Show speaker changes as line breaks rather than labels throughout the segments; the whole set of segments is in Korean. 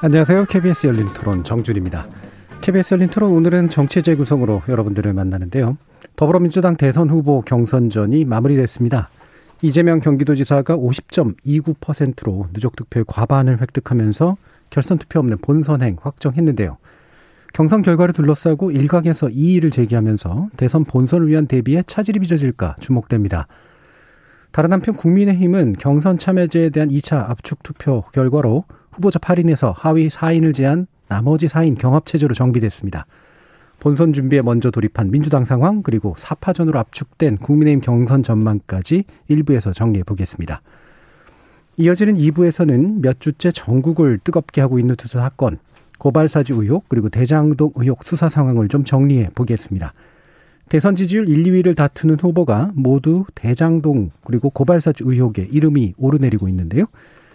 안녕하세요. KBS 열린 토론 정준입니다. KBS 열린 토론 오늘은 정치 재구성으로 여러분들을 만나는데요. 더불어민주당 대선 후보 경선전이 마무리됐습니다. 이재명 경기도지사가 50.29%로 누적 득표의 과반을 획득하면서 결선 투표 없는 본선행 확정했는데요. 경선 결과를 둘러싸고 일각에서 이의를 제기하면서 대선 본선을 위한 대비에 차질이 빚어질까 주목됩니다. 다른 한편 국민의힘은 경선 참여제에 대한 2차 압축 투표 결과로 후보자 8인에서 하위 4인을 제한 나머지 4인 경합체제로 정비됐습니다. 본선 준비에 먼저 돌입한 민주당 상황 그리고 4파전으로 압축된 국민의힘 경선 전망까지 일부에서 정리해 보겠습니다. 이어지는 2부에서는 몇 주째 전국을 뜨겁게 하고 있는 두 사건 고발사주 의혹 그리고 대장동 의혹 수사 상황을 좀 정리해 보겠습니다. 대선 지지율 1, 2위를 다투는 후보가 모두 대장동 그리고 고발사주 의혹에 이름이 오르내리고 있는데요.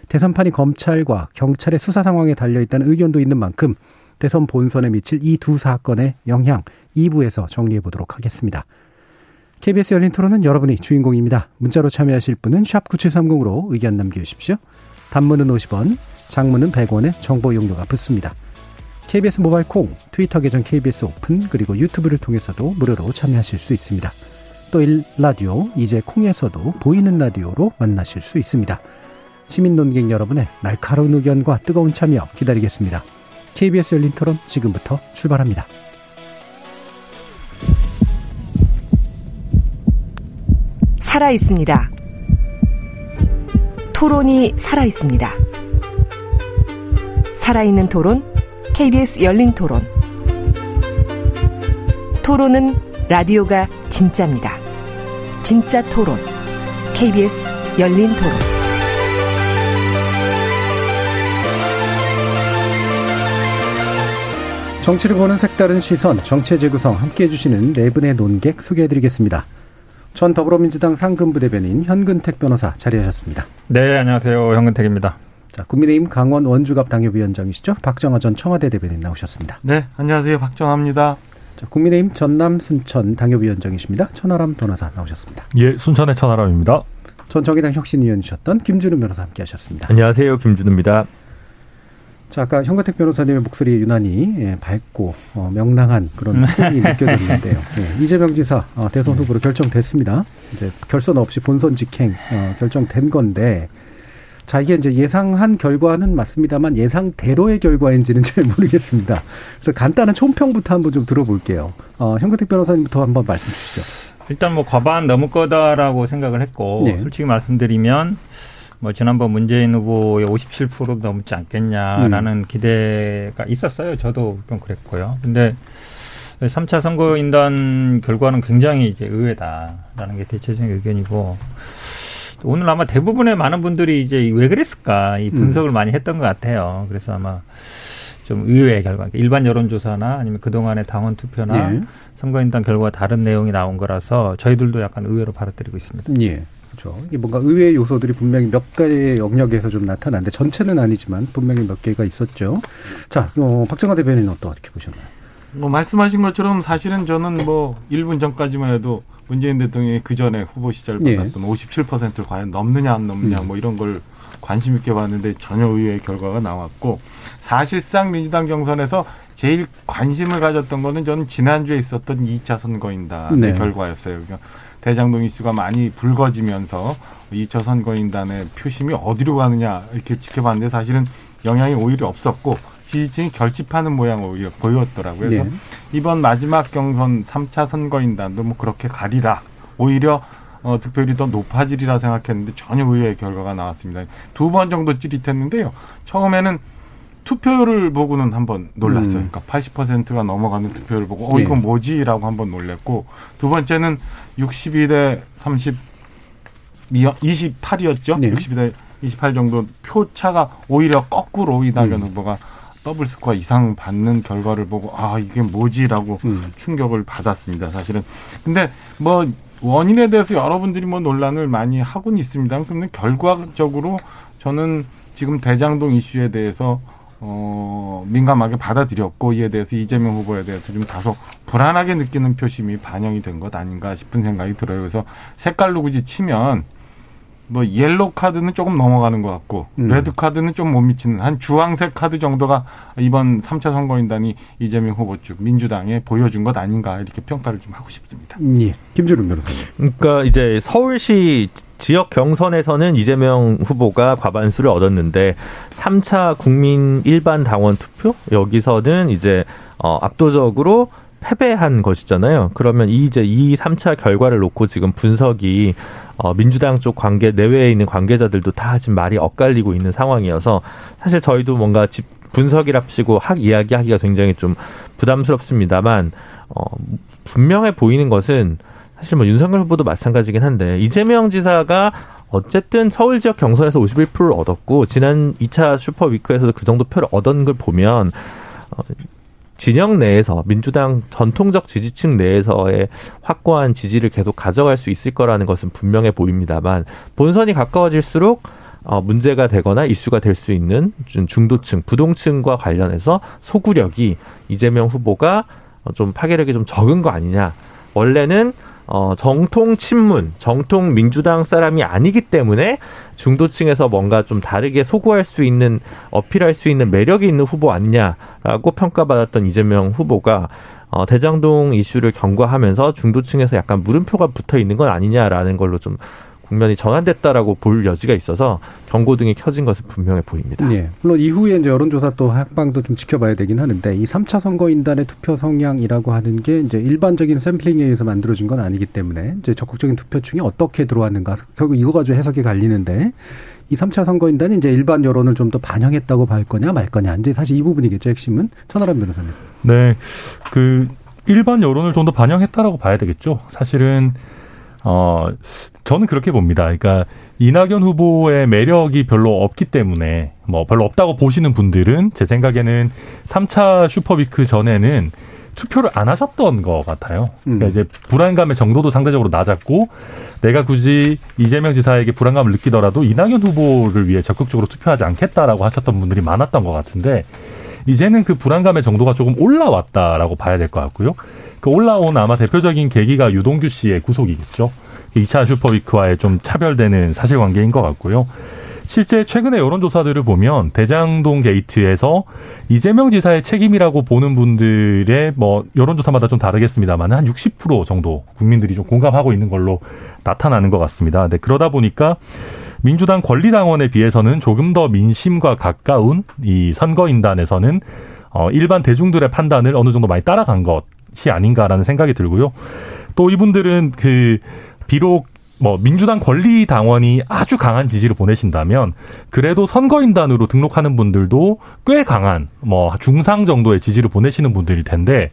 대선판이 검찰과 경찰의 수사 상황에 달려 있다는 의견도 있는 만큼 대선 본선에 미칠 이 두 사건의 영향 2부에서 정리해 보도록 하겠습니다. KBS 열린 토론은 여러분이 주인공입니다. 문자로 참여하실 분은 샵 9730으로 의견 남겨주십시오. 단문은 50원, 장문은 100원의 정보 용료가 붙습니다. KBS 모바일 콩, 트위터 계정 KBS 오픈, 그리고 유튜브를 통해서도 무료로 참여하실 수 있습니다. 또 일라디오, 이제 콩에서도 보이는 라디오로 만나실 수 있습니다. 시민 논객 여러분의 날카로운 의견과 뜨거운 참여 기다리겠습니다. KBS 열린 토론 지금부터 출발합니다.
살아 있습니다. 토론이 살아 있습니다. 살아있는 토론, KBS 열린 토론. 토론은 라디오가 진짜입니다. 진짜 토론, KBS 열린 토론.
정치를 보는 색다른 시선, 정체 재구성 함께 해주시는 네 분의 논객 소개해드리겠습니다. 전 더불어민주당 상근부 대변인 현근택 변호사 자리하셨습니다.
네, 안녕하세요. 현근택입니다.
자, 국민의힘 강원 원주갑 당협위원장이시죠. 박정화 전 청와대 대변인 나오셨습니다.
네, 안녕하세요. 박정화입니다.
자, 국민의힘 전남 순천 당협위원장이십니다. 천하람 변호사 나오셨습니다.
예, 순천의 천하람입니다.
전 정의당 혁신위원이셨던 김준우 변호사 함께 하셨습니다.
안녕하세요, 김준우입니다.
자, 아까 현근택 변호사님의 목소리에 유난히 예, 밝고 어, 명랑한 그런 톤이 느껴졌는데요. 예, 이재명 지사 어, 대선 후보로 결정됐습니다. 이제 결선 없이 본선 직행 어, 결정된 건데 자, 이게 이제 예상한 결과는 맞습니다만 예상대로의 결과인지는 잘 모르겠습니다. 그래서 간단한 총평부터 한번 좀 들어볼게요. 어, 현근택 변호사님부터 한번 말씀 주시죠.
일단 뭐 과반 넘을 거다라고 생각을 했고
네.
솔직히 말씀드리면 뭐 지난번 문재인 후보의 57%도 넘지 않겠냐라는
음.
기대가 있었어요. 저도 좀 그랬고요. 근데 3차 선거인단 결과는 굉장히 이제 의외다라는 게 대체적인 의견이고 오늘 아마 대부분의 많은 분들이 이제 왜 그랬을까 이 분석을 많이 했던 것 같아요. 그래서 아마 좀 의외의 결과, 그러니까 일반 여론조사나 아니면 그동안의 당원 투표나
예.
선거인단 결과와 다른 내용이 나온 거라서 저희들도 약간 의외로 받아들이고 있습니다.
예. 그렇죠. 이게 뭔가 의외의 요소들이 분명히 몇 가지 영역에서 좀 나타났는데 전체는 아니지만 분명히 몇 개가 있었죠. 자, 어, 박정화 대변인은 어떻게 보셨나요?
뭐 말씀하신 것처럼 사실은 저는 뭐 1분 전까지만 해도 문재인 대통령이 그 전에 후보 시절
예.
받았던 57%를 과연 넘느냐 안 넘느냐
음.
뭐 이런 걸 관심 있게 봤는데 전혀 의외의 결과가 나왔고 사실상 민주당 경선에서 제일 관심을 가졌던 거는 저는 지난주에 있었던 2차 선거인단의
네.
결과였어요. 그러니까 대장동 이슈가 많이 불거지면서 2차 선거인단의 표심이 어디로 가느냐 이렇게 지켜봤는데 사실은 영향이 오히려 없었고 지지층이 결집하는 모양 오히려 보였더라고요. 그래서
네.
이번 마지막 경선 3차 선거인단도 뭐 그렇게 가리라. 오히려 어, 득표율이 더 높아지리라 생각했는데 전혀 의외의 결과가 나왔습니다. 두 번 정도 찌릿했는데요. 처음에는 투표율을 보고는 한번 놀랐어요.
음.
그러니까 80%가 넘어가는 투표율을 보고 어
예.
이건 뭐지라고 한번 놀랬고 두 번째는 62대 28이었죠. 네. 62대 28 정도 표차가 오히려 거꾸로 이낙연 음. 후보가 더블 스코어 이상 받는 결과를 보고 아 이게 뭐지라고 음. 충격을 받았습니다. 사실은 근데 뭐 원인에 대해서 여러분들이 뭐 논란을 많이 하고는 있습니다. 근데 결과적으로 저는 지금 대장동 이슈에 대해서 어, 민감하게 받아들였고 이에 대해서 이재명 후보에 대해서 좀 다소 불안하게 느끼는 표심이 반영이 된 것 아닌가 싶은 생각이 들어요. 그래서 색깔로 굳이 치면 뭐 옐로 카드는 조금 넘어가는 것 같고 음. 레드 카드는 좀 못 미치는 한 주황색 카드 정도가 이번 3차 선거인단이 이재명 후보 쪽 민주당에 보여준 것 아닌가 이렇게 평가를 좀 하고 싶습니다.
예. 김준우 변호사님.
그러니까 이제 서울시 지역 경선에서는 이재명 후보가 과반수를 얻었는데 3차 국민 일반 당원 투표 여기서는 이제 어 압도적으로 패배한 것이잖아요. 그러면 이 이제 이 3차 결과를 놓고 지금 분석이 어, 민주당 쪽 관계 내외에 있는 관계자들도 다 지금 말이 엇갈리고 있는 상황이어서 사실 저희도 뭔가 집 분석이랍시고 학 이야기하기가 굉장히 좀 부담스럽습니다만 어, 분명해 보이는 것은 사실 뭐 윤석열 후보도 마찬가지긴 한데 이재명 지사가 어쨌든 서울 지역 경선에서 51%를 얻었고 지난 2차 슈퍼 위크에서도 그 정도 표를 얻은 걸 보면 어, 진영 내에서 민주당 전통적 지지층 내에서의 확고한 지지를 계속 가져갈 수 있을 거라는 것은 분명해 보입니다만 본선이 가까워질수록 어, 문제가 되거나 이슈가 될 수 있는 중도층, 부동층과 관련해서 소구력이 이재명 후보가 좀 파괴력이 좀 적은 거 아니냐. 원래는 어, 정통 친문, 정통 민주당 사람이 아니기 때문에 중도층에서 뭔가 좀 다르게 소구할 수 있는, 어필할 수 있는 매력이 있는 후보 아니냐라고 평가받았던 이재명 후보가 어, 대장동 이슈를 경과하면서 중도층에서 약간 물음표가 붙어 있는 건 아니냐라는 걸로 좀 국면이 전환됐다라고 볼 여지가 있어서 경고등이 켜진 것은 분명해 보입니다.
네. 물론 이후에 이제 여론조사 또 학방도 좀 지켜봐야 되긴 하는데 이 3차 선거인단의 투표 성향이라고 하는 게 이제 일반적인 샘플링에 의해서 만들어진 건 아니기 때문에 이제 적극적인 투표층이 어떻게 들어왔는가 결국 이거 가지고 해석이 갈리는데 이 3차 선거인단이 이제 일반 여론을 좀 더 반영했다고 볼 거냐 말 거냐. 이제 사실 이 부분이겠죠, 핵심은. 천하람 변호사님.
네. 그 일반 여론을 좀 더 반영했다라고 봐야 되겠죠. 사실은 어, 저는 그렇게 봅니다. 그러니까 이낙연 후보의 매력이 별로 없기 때문에 뭐 별로 없다고 보시는 분들은 제 생각에는 3차 슈퍼위크 전에는 투표를 안 하셨던 것 같아요. 그러니까 음. 이제 불안감의 정도도 상대적으로 낮았고 내가 굳이 이재명 지사에게 불안감을 느끼더라도 이낙연 후보를 위해 적극적으로 투표하지 않겠다라고 하셨던 분들이 많았던 것 같은데 이제는 그 불안감의 정도가 조금 올라왔다라고 봐야 될 것 같고요. 그 올라온 아마 대표적인 계기가 유동규 씨의 구속이겠죠. 2차 슈퍼위크와의 좀 차별되는 사실관계인 것 같고요. 실제 최근의 여론조사들을 보면 대장동 게이트에서 이재명 지사의 책임이라고 보는 분들의 뭐 여론조사마다 좀 다르겠습니다만 한 60% 정도 국민들이 좀 공감하고 있는 걸로 나타나는 것 같습니다. 네, 그러다 보니까 민주당 권리당원에 비해서는 조금 더 민심과 가까운 이 선거인단에서는 어, 일반 대중들의 판단을 어느 정도 많이 따라간 것 것이 아닌가라는 생각이 들고요. 또 이분들은 그 비록 뭐 민주당 권리 당원이 아주 강한 지지를 보내신다면 그래도 선거인단으로 등록하는 분들도 꽤 강한 뭐 중상 정도의 지지를 보내시는 분들일 텐데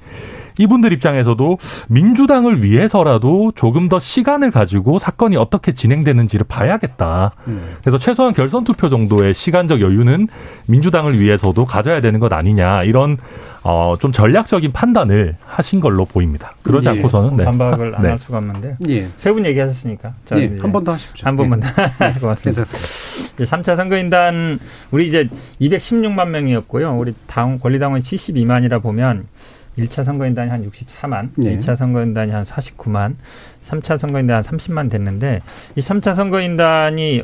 이분들 입장에서도 민주당을 위해서라도 조금 더 시간을 가지고 사건이 어떻게 진행되는지를 봐야겠다. 음. 그래서 최소한 결선 투표 정도의 시간적 여유는 민주당을 위해서도 가져야 되는 것 아니냐 이런 어, 좀 전략적인 판단을 하신 걸로 보입니다. 그러지 예. 않고서는
네. 반박을 안할 수가 없는데 예. 세분 얘기하셨으니까
예. 한번 더 하십시오.
한 번만 더 고맙습니다. 3차 선거인단 우리 이제 216만 명이었고요. 우리 당 권리당원 72만이라 보면 1차 선거인단이 한 64만, 네. 2차 선거인단이 한 49만, 3차 선거인단 한 30만 됐는데 이 3차 선거인단이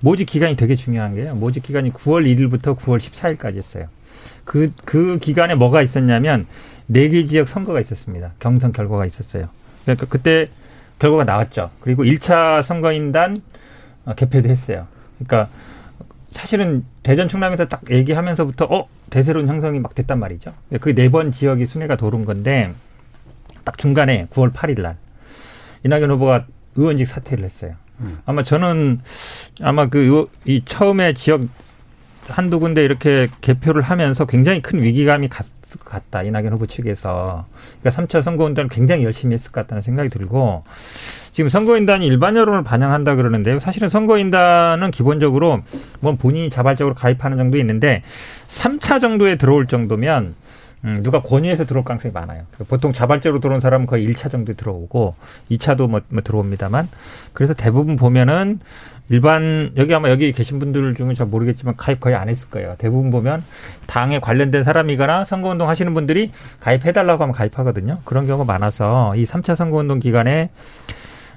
모집 기간이 되게 중요한 게요. 모집 기간이 9월 1일부터 9월 14일까지 했어요. 그, 그 기간에 뭐가 있었냐면 네 개 지역 선거가 있었습니다. 경선 결과가 있었어요. 그러니까 그때 결과가 나왔죠. 그리고 1차 선거인단 어, 개표도 했어요. 그러니까 사실은 대전 충남에서 딱 얘기하면서부터 어 대세론 형성이 막 됐단 말이죠. 그 네 번 지역이 순회가 도른 건데 딱 중간에 9월 8일 날 이낙연 후보가 의원직 사퇴를 했어요. 음. 아마 저는 아마 그 이 처음에 지역 한두 군데 이렇게 개표를 하면서 굉장히 큰 위기감이 갔 을 것 같다. 이낙연 후보 측에서. 그러니까 3차 선거운동을 굉장히 열심히 했을 것 같다는 생각이 들고 지금 선거인단이 일반 여론을 반영한다 그러는데요. 사실은 선거인단은 기본적으로 뭐 본인이 자발적으로 가입하는 정도 있는데 3차 정도에 들어올 정도면 음, 누가 권유해서 들어올 가능성이 많아요. 보통 자발적으로 들어온 사람은 거의 1차 정도에 들어오고 2차도 뭐, 뭐 들어옵니다만 그래서 대부분 보면은 일반 여기 아마 여기 계신 분들 중에 잘 모르겠지만 가입 거의 안 했을 거예요. 대부분 보면 당에 관련된 사람이거나 선거운동 하시는 분들이 가입해달라고 하면 가입하거든요. 그런 경우가 많아서 이 3차 선거운동 기간에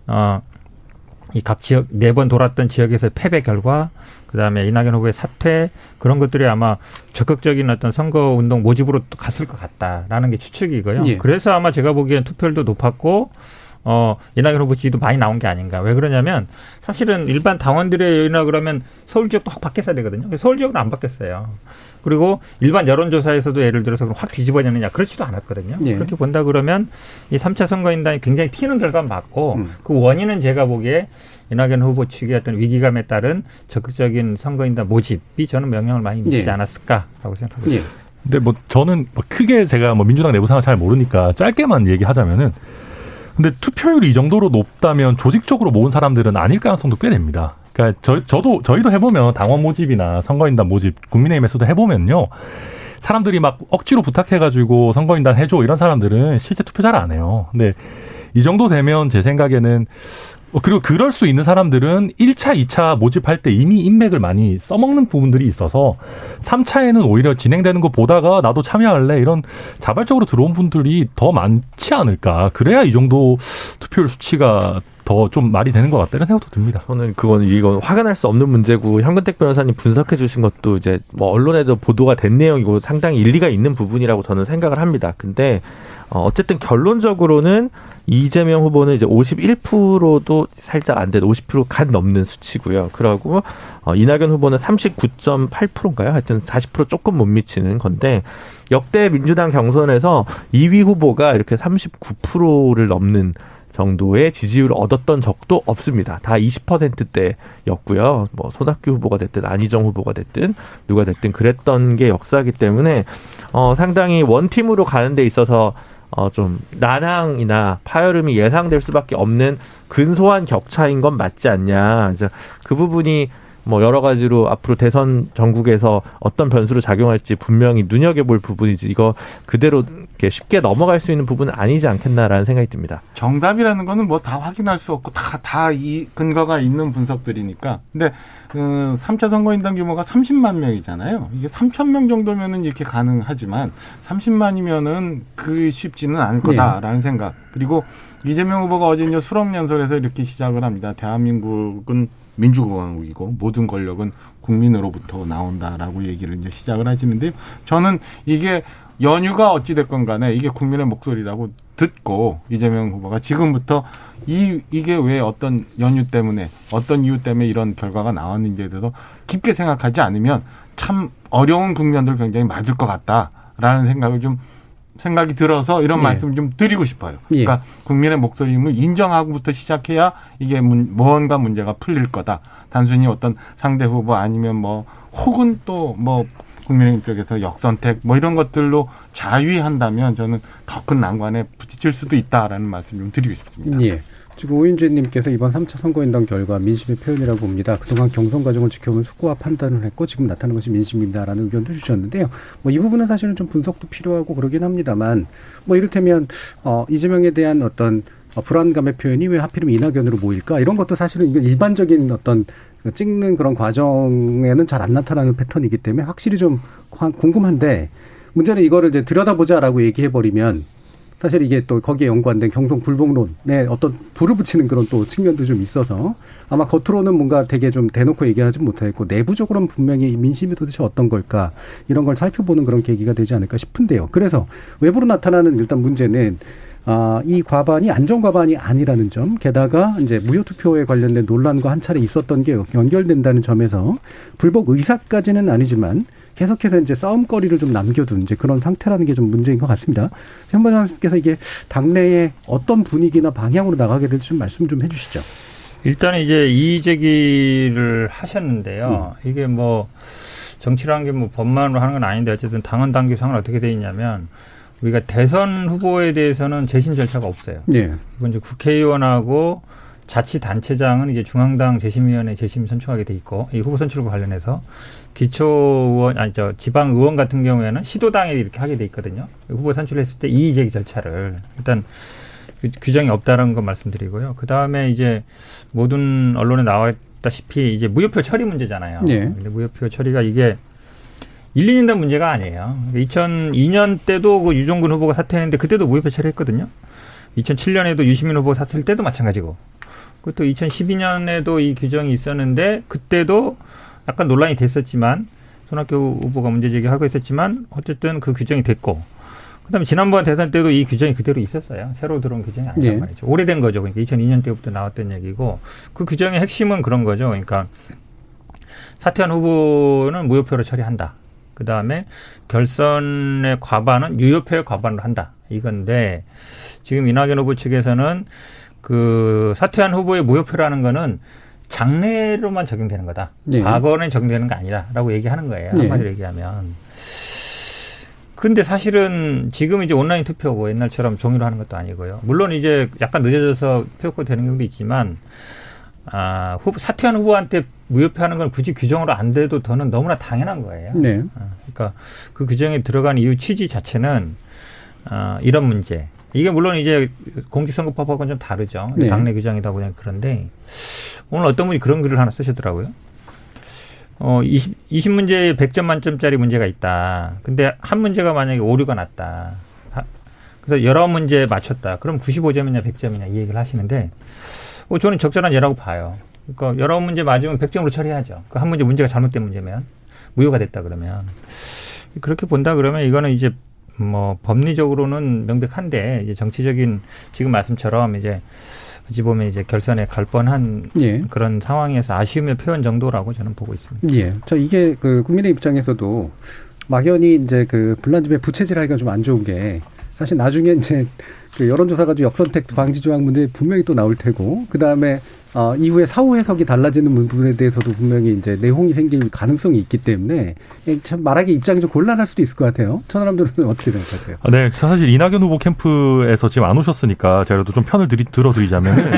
어, 이 각 지역 네 번 돌았던 지역에서 패배 결과 그다음에 이낙연 후보의 사퇴 그런 것들이 아마 적극적인 어떤 선거 운동 모집으로 갔을 것 같다라는 게 추측이고요.
예.
그래서 아마 제가 보기엔 투표율도 높았고 어 이낙연 후보 지지도 많이 나온 게 아닌가. 왜 그러냐면 사실은 일반 당원들의 여인이나 그러면 서울 지역도 확 바뀌어야 되거든요. 서울 지역은 안 바뀌었어요. 그리고 일반 여론조사에서도 예를 들어서 그럼 확 뒤집어졌느냐 그렇지도 않았거든요.
예.
그렇게 본다 그러면 이 3차 선거인단이 굉장히 튀는 결과는 맞고
음.
그 원인은 제가 보기에 이낙연 후보 측의 어떤 위기감에 따른 적극적인 선거인단 모집이 저는 영향을 많이 미치지
예.
않았을까라고 생각합니다.
예.
근데 뭐 저는 뭐 크게 제가 뭐 민주당 내부 상황 잘 모르니까 짧게만 얘기하자면은 근데 투표율이 이 정도로 높다면 조직적으로 모은 사람들은 아닐 가능성도 꽤 됩니다. 그러니까 저, 저도 저희도 해보면 당원 모집이나 선거인단 모집 국민의힘에서도 해보면요. 사람들이 막 억지로 부탁해가지고 선거인단 해줘 이런 사람들은 실제 투표 잘 안 해요. 근데 이 정도 되면 제 생각에는 어, 그리고 그럴 수 있는 사람들은 1차, 2차 모집할 때 이미 인맥을 많이 써먹는 부분들이 있어서 3차에는 오히려 진행되는 거 보다가 나도 참여할래 이런 자발적으로 들어온 분들이 더 많지 않을까. 그래야 이 정도 투표율 수치가 더좀 말이 되는 것 같다는 생각도 듭니다.
저는 그건 이건 화가 날 수 없는 문제고 현근택 변호사님 분석해 주신 것도 이제 뭐 언론에도 보도가 된 내용이고 상당히 일리가 있는 부분이라고 저는 생각을 합니다. 근데 어, 어쨌든 결론적으로는 이재명 후보는 이제 51%도 살짝 안 돼도 50%간 넘는 수치고요. 그러고 어, 이낙연 후보는 39.8%인가요? 하여튼 40% 조금 못 미치는 건데 역대 민주당 경선에서 2위 후보가 이렇게 39%를 넘는 정도의 지지율을 얻었던 적도 없습니다. 다 20%대였고요. 뭐 손학규 후보가 됐든 안희정 후보가 됐든 누가 됐든 그랬던 게 역사이기 때문에 어 상당히 원팀으로 가는 데 있어서 어 좀 난항이나 파열음이 예상될 수밖에 없는 근소한 격차인 건 맞지 않냐. 그래서 그 부분이 뭐 여러 가지로 앞으로 대선 전국에서 어떤 변수로 작용할지 분명히 눈여겨볼 부분이지 이거 그대로 쉽게 넘어갈 수 있는 부분은 아니지 않겠나라는 생각이 듭니다.
정답이라는 거는 뭐 다 확인할 수 없고 다 다 이 근거가 있는 분석들이니까. 근데 그 3차 선거인단 규모가 30만 명이잖아요. 이게 3천 명 정도면은 이렇게 가능하지만 30만이면은 그 쉽지는 않을 거다라는 생각. 그리고 이재명 후보가 어제 이제 수록연설에서 이렇게 시작을 합니다. 대한민국은 민주공화국이고 모든 권력은 국민으로부터 나온다라고 얘기를 이제 시작을 하시는데요. 저는 이게 연유가 어찌됐건 간에 이게 국민의 목소리라고 듣고 이재명 후보가 지금부터 이, 이게 왜 어떤 연유 때문에 어떤 이유 때문에 이런 결과가 나왔는지에 대해서 깊게 생각하지 않으면 참 어려운 국면들 굉장히 맞을 것 같다라는 생각을 좀 생각이 들어서 이런
예.
말씀을 좀 드리고 싶어요.
예.
그러니까 국민의 목소리임을 인정하고부터 시작해야 이게 문, 뭔가 문제가 풀릴 거다. 단순히 어떤 상대 후보 아니면 뭐 혹은 또 뭐 국민의힘 쪽에서 역선택 뭐 이런 것들로 자위한다면 저는 더 큰 난관에 부딪힐 수도 있다라는 말씀 좀 드리고 싶습니다.
예. 지금 오윤재님께서 이번 3차 선거인단 결과 민심의 표현이라고 봅니다. 그동안 경선 과정을 지켜본 숙고와 판단을 했고 지금 나타난 것이 민심입니다라는 의견도 주셨는데요. 뭐 이 부분은 사실은 좀 분석도 필요하고 그러긴 합니다만 뭐 이를테면 어 이재명에 대한 어떤 어, 불안감의 표현이 왜 하필이면 이낙연으로 모일까 이런 것도 사실은 이건 일반적인 어떤 그 찍는 그런 과정에는 잘 안 나타나는 패턴이기 때문에 확실히 좀 관- 궁금한데 문제는 이거를 이제 들여다보자라고 얘기해 버리면 사실 이게 또 거기에 연관된 경성 불복론에 어떤 불을 붙이는 그런 또 측면도 좀 있어서 아마 겉으로는 뭔가 되게 좀 대놓고 얘기하지 못하겠고 내부적으로는 분명히 민심이 도대체 어떤 걸까 이런 걸 살펴보는 그런 계기가 되지 않을까 싶은데요. 그래서 외부로 나타나는 일단 문제는 아, 이 과반이 안전 과반이 아니라는 점, 게다가 이제 무효 투표에 관련된 논란과 한 차례 있었던 게 연결된다는 점에서 불복 의사까지는 아니지만 계속해서 이제 싸움거리를 좀 남겨둔 이제 그런 상태라는 게 좀 문제인 것 같습니다. 현 변호사님께서 이게 당내에 어떤 분위기나 방향으로 나가게 될지 좀 말씀 좀 해주시죠.
일단 이제 이의 제기를 하셨는데요. 이게 뭐 정치라는 게 뭐 법만으로 하는 건 아닌데 어쨌든 당헌 당규상은 어떻게 돼 있냐면 우리가 대선 후보에 대해서는 재심 절차가 없어요.
네.
이건 이제 국회의원하고 자치단체장은 이제 중앙당 재심위원회 재심 선출하게 돼 있고 이 후보 선출과 관련해서 기초 의원 아니 저 지방 의원 같은 경우에는 시도당에 이렇게 하게 돼 있거든요. 후보 선출했을 때 이의 제기 절차를 일단 규정이 없다는 거 말씀드리고요. 그 다음에 이제 모든 언론에 나왔다시피 이제 무효표 처리 문제잖아요. 네. 근데 무효표 처리가 이게 1, 2년 된 문제가 아니에요. 2002년 때도 그 유종근 후보가 사퇴했는데 그때도 무효표 처리했거든요. 2007년에도 유시민 후보 사퇴할 때도 마찬가지고. 그것도 2012년에도 이 규정이 있었는데 그때도 약간 논란이 됐었지만 손학규 후보가 문제 제기하고 있었지만 어쨌든 그 규정이 됐고 그다음에 지난번 대선 때도 이 규정이 그대로 있었어요. 새로 들어온 규정이 아니란 예. 말이죠. 오래된 거죠. 그러니까 2002년 때부터 나왔던 얘기고 그 규정의 핵심은 그런 거죠. 그러니까 사퇴한 후보는 무효표로 처리한다. 그 다음에 결선의 과반은 유효표의 과반으로 한다. 이건데 지금 이낙연 후보 측에서는 그 사퇴한 후보의 무효표라는 거는 장래로만 적용되는 거다. 네. 과거는 적용되는 거 아니다라고 얘기하는 거예요. 네. 한마디로 얘기하면. 근데 사실은 지금 이제 온라인 투표고 옛날처럼 종이로 하는 것도 아니고요. 물론 이제 약간 늦어져서 표효권 되는 경우도 있지만 아, 후보, 사퇴한 후보한테 무효표하는 건 굳이 규정으로 안 돼도 더는 너무나 당연한 거예요. 네. 아, 그러니까 그 규정에 들어간 이유 취지 자체는 아, 이런 문제. 이게 물론 이제 공직선거법하고는 좀 다르죠. 네. 당내 규정이다 보니 그런데 오늘 어떤 분이 그런 글을 하나 쓰셨더라고요. 어, 20, 20문제에 100점 만점짜리 문제가 있다. 근데 한 문제가 만약에 오류가 났다. 그래서 여러 문제 맞췄다. 그럼 95점이냐 100점이냐 이 얘기를 하시는데 어, 저는 적절한 예라고 봐요. 그러니까 여러 문제 맞으면 100점으로 처리하죠. 그 한 문제 문제가 잘못된 문제면 무효가 됐다 그러면 그렇게 본다 그러면 이거는 이제 뭐 법리적으로는 명백한데 이제 정치적인 지금 말씀처럼 이제 어찌 보면 이제 결선에 갈 뻔한 예. 그런 상황에서 아쉬움의 표현 정도라고 저는 보고 있습니다.
예. 저 이게 그 국민의 입장에서도 막연히 이제 그 불난집에 부채질하기가 좀 안 좋은 게 사실 나중에 이제 그 여론조사 가지고 역선택 방지 조항 문제 분명히 또 나올 테고 그 다음에 어, 이후에 사후 해석이 달라지는 부분에 대해서도 분명히 이제 내홍이 생길 가능성이 있기 때문에 참 말하기 입장이 좀 곤란할 수도 있을 것 같아요. 천하람 변호사는 어떻게 생각하세요?
아, 네, 사실 이낙연 후보 캠프에서 지금 안 오셨으니까 제가 좀 편을 들이, 들어드리자면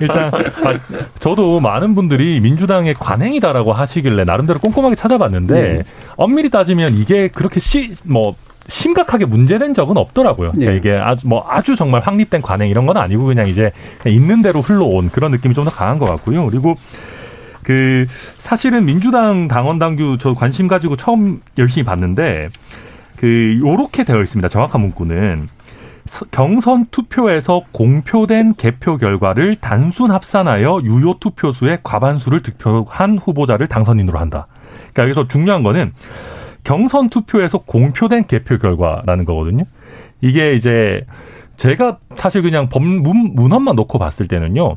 일단 아, 저도 많은 분들이 민주당의 관행이다라고 하시길래 나름대로 꼼꼼하게 찾아봤는데 네. 엄밀히 따지면 이게 그렇게 시 뭐 심각하게 문제된 적은 없더라고요. 그러니까 네. 이게 아주 뭐 아주 정말 확립된 관행 이런 건 아니고 그냥 이제 그냥 있는 대로 흘러온 그런 느낌이 좀 더 강한 것 같고요. 그리고 그 사실은 민주당 당원 당규 저 관심 가지고 처음 열심히 봤는데 그 요렇게 되어 있습니다. 정확한 문구는 경선 투표에서 공표된 개표 결과를 단순 합산하여 유효 투표수의 과반수를 득표한 후보자를 당선인으로 한다. 그러니까 여기서 중요한 거는 경선 투표에서 공표된 개표 결과라는 거거든요. 이게 이제 제가 사실 그냥 법 문, 문헌만 놓고 봤을 때는요.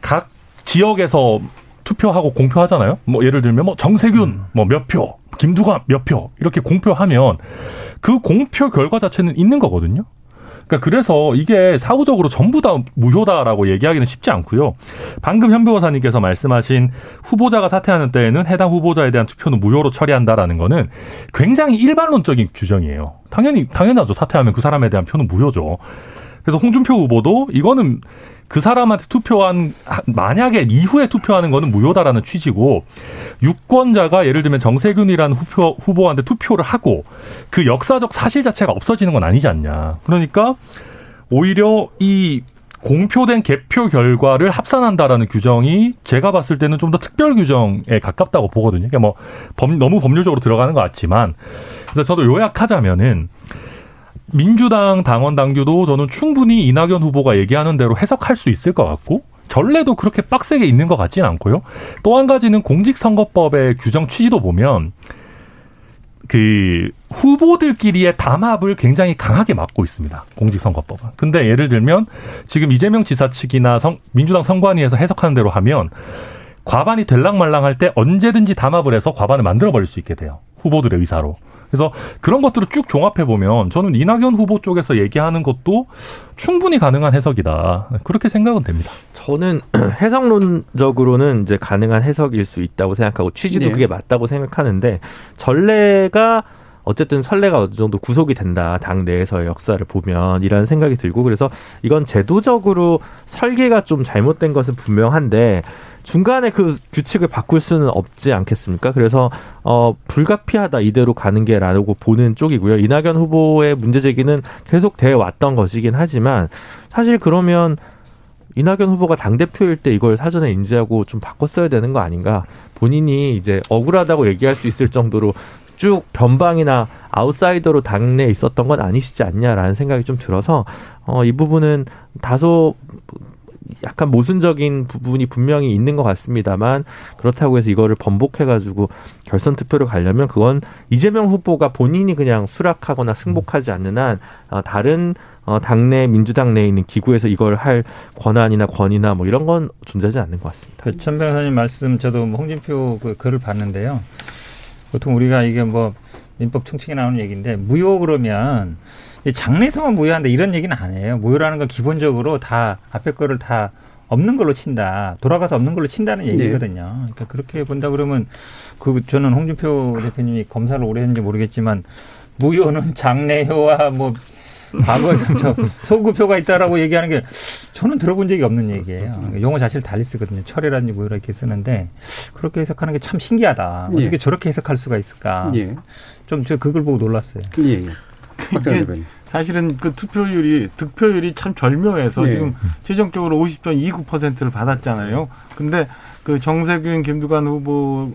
각 지역에서 투표하고 공표하잖아요. 뭐 예를 들면 뭐 정세균 음. 뭐몇 표, 김두관 몇 표 이렇게 공표하면 그 공표 결과 자체는 있는 거거든요. 그러니까 그래서 이게 사후적으로 전부 다 무효다라고 얘기하기는 쉽지 않고요. 방금 현 변호사님께서 말씀하신 후보자가 사퇴하는 때에는 해당 후보자에 대한 투표는 무효로 처리한다라는 거는 굉장히 일반론적인 규정이에요. 당연히 당연하죠. 사퇴하면 그 사람에 대한 표는 무효죠. 그래서 홍준표 후보도 이거는 그 사람한테 투표한 만약에 이후에 투표하는 거는 무효다라는 취지고 유권자가 예를 들면 정세균이라는 후표, 후보한테 투표를 하고 그 역사적 사실 자체가 없어지는 건 아니지 않냐. 그러니까 오히려 이 공표된 개표 결과를 합산한다라는 규정이 제가 봤을 때는 좀 더 특별 규정에 가깝다고 보거든요. 그러니까 뭐 법, 너무 법률적으로 들어가는 것 같지만 그래서 저도 요약하자면은 민주당 당원 당규도 저는 충분히 이낙연 후보가 얘기하는 대로 해석할 수 있을 것 같고 전례도 그렇게 빡세게 있는 것 같지는 않고요. 또 한 가지는 공직선거법의 규정 취지도 보면 그 후보들끼리의 담합을 굉장히 강하게 막고 있습니다. 공직선거법은. 근데 예를 들면 지금 이재명 지사 측이나 성, 민주당 선관위에서 해석하는 대로 하면 과반이 될랑말랑 할 때 언제든지 담합을 해서 과반을 만들어 버릴 수 있게 돼요. 후보들의 의사로. 그래서 그런 것들을 쭉 종합해 보면 저는 이낙연 후보 쪽에서 얘기하는 것도 충분히 가능한 해석이다. 그렇게 생각은 됩니다.
저는 해석론적으로는 이제 가능한 해석일 수 있다고 생각하고 취지도 네. 그게 맞다고 생각하는데 전례가 어쨌든 선례가 어느 정도 구속이 된다. 당 내에서의 역사를 보면 이라는 생각이 들고 그래서 이건 제도적으로 설계가 좀 잘못된 것은 분명한데 중간에 그 규칙을 바꿀 수는 없지 않겠습니까? 그래서 어 불가피하다 이대로 가는 게라고 보는 쪽이고요. 이낙연 후보의 문제 제기는 계속 돼 왔던 것이긴 하지만 사실 그러면 이낙연 후보가 당대표일 때 이걸 사전에 인지하고 좀 바꿨어야 되는 거 아닌가. 본인이 이제 억울하다고 얘기할 수 있을 정도로 쭉 변방이나 아웃사이더로 당내에 있었던 건 아니시지 않냐라는 생각이 좀 들어서 어, 이 부분은 다소 약간 모순적인 부분이 분명히 있는 것 같습니다만 그렇다고 해서 이거를 번복해가지고 결선 투표를 가려면 그건 이재명 후보가 본인이 그냥 수락하거나 승복하지 않는 한 어, 다른 어, 당내 민주당 내에 있는 기구에서 이걸 할 권한이나 권위나 뭐 이런 건 존재하지 않는 것 같습니다.
그 천 변호사님 말씀 저도 뭐 홍진표 그 글을 봤는데요. 보통 우리가 이게 뭐 민법 총칙에 나오는 얘기인데 무효 그러면 장래에서만 무효한다 이런 얘기는 아니에요. 무효라는 건 기본적으로 다 앞에 거를 다 없는 걸로 친다. 돌아가서 없는 걸로 친다는 네. 얘기거든요. 그러니까 그렇게 본다 그러면 그 저는 홍준표 대표님이 검사를 오래 했는지 모르겠지만 무효는 장래효와 뭐 과거에 저 소구표가 있다라고 얘기하는 게 저는 들어본 적이 없는 얘기예요. 용어 자체를 달리 쓰거든요. 철이라든지 뭐 이렇게 쓰는데 그렇게 해석하는 게 참 신기하다. 어떻게 예. 저렇게 해석할 수가 있을까? 예. 좀저 그걸 보고 놀랐어요. 예. 예.
사실은 그 투표율이 득표율이 참 절묘해서 네. 지금 최종적으로 50.29%를 받았잖아요. 근데 그 정세균, 김두관 후보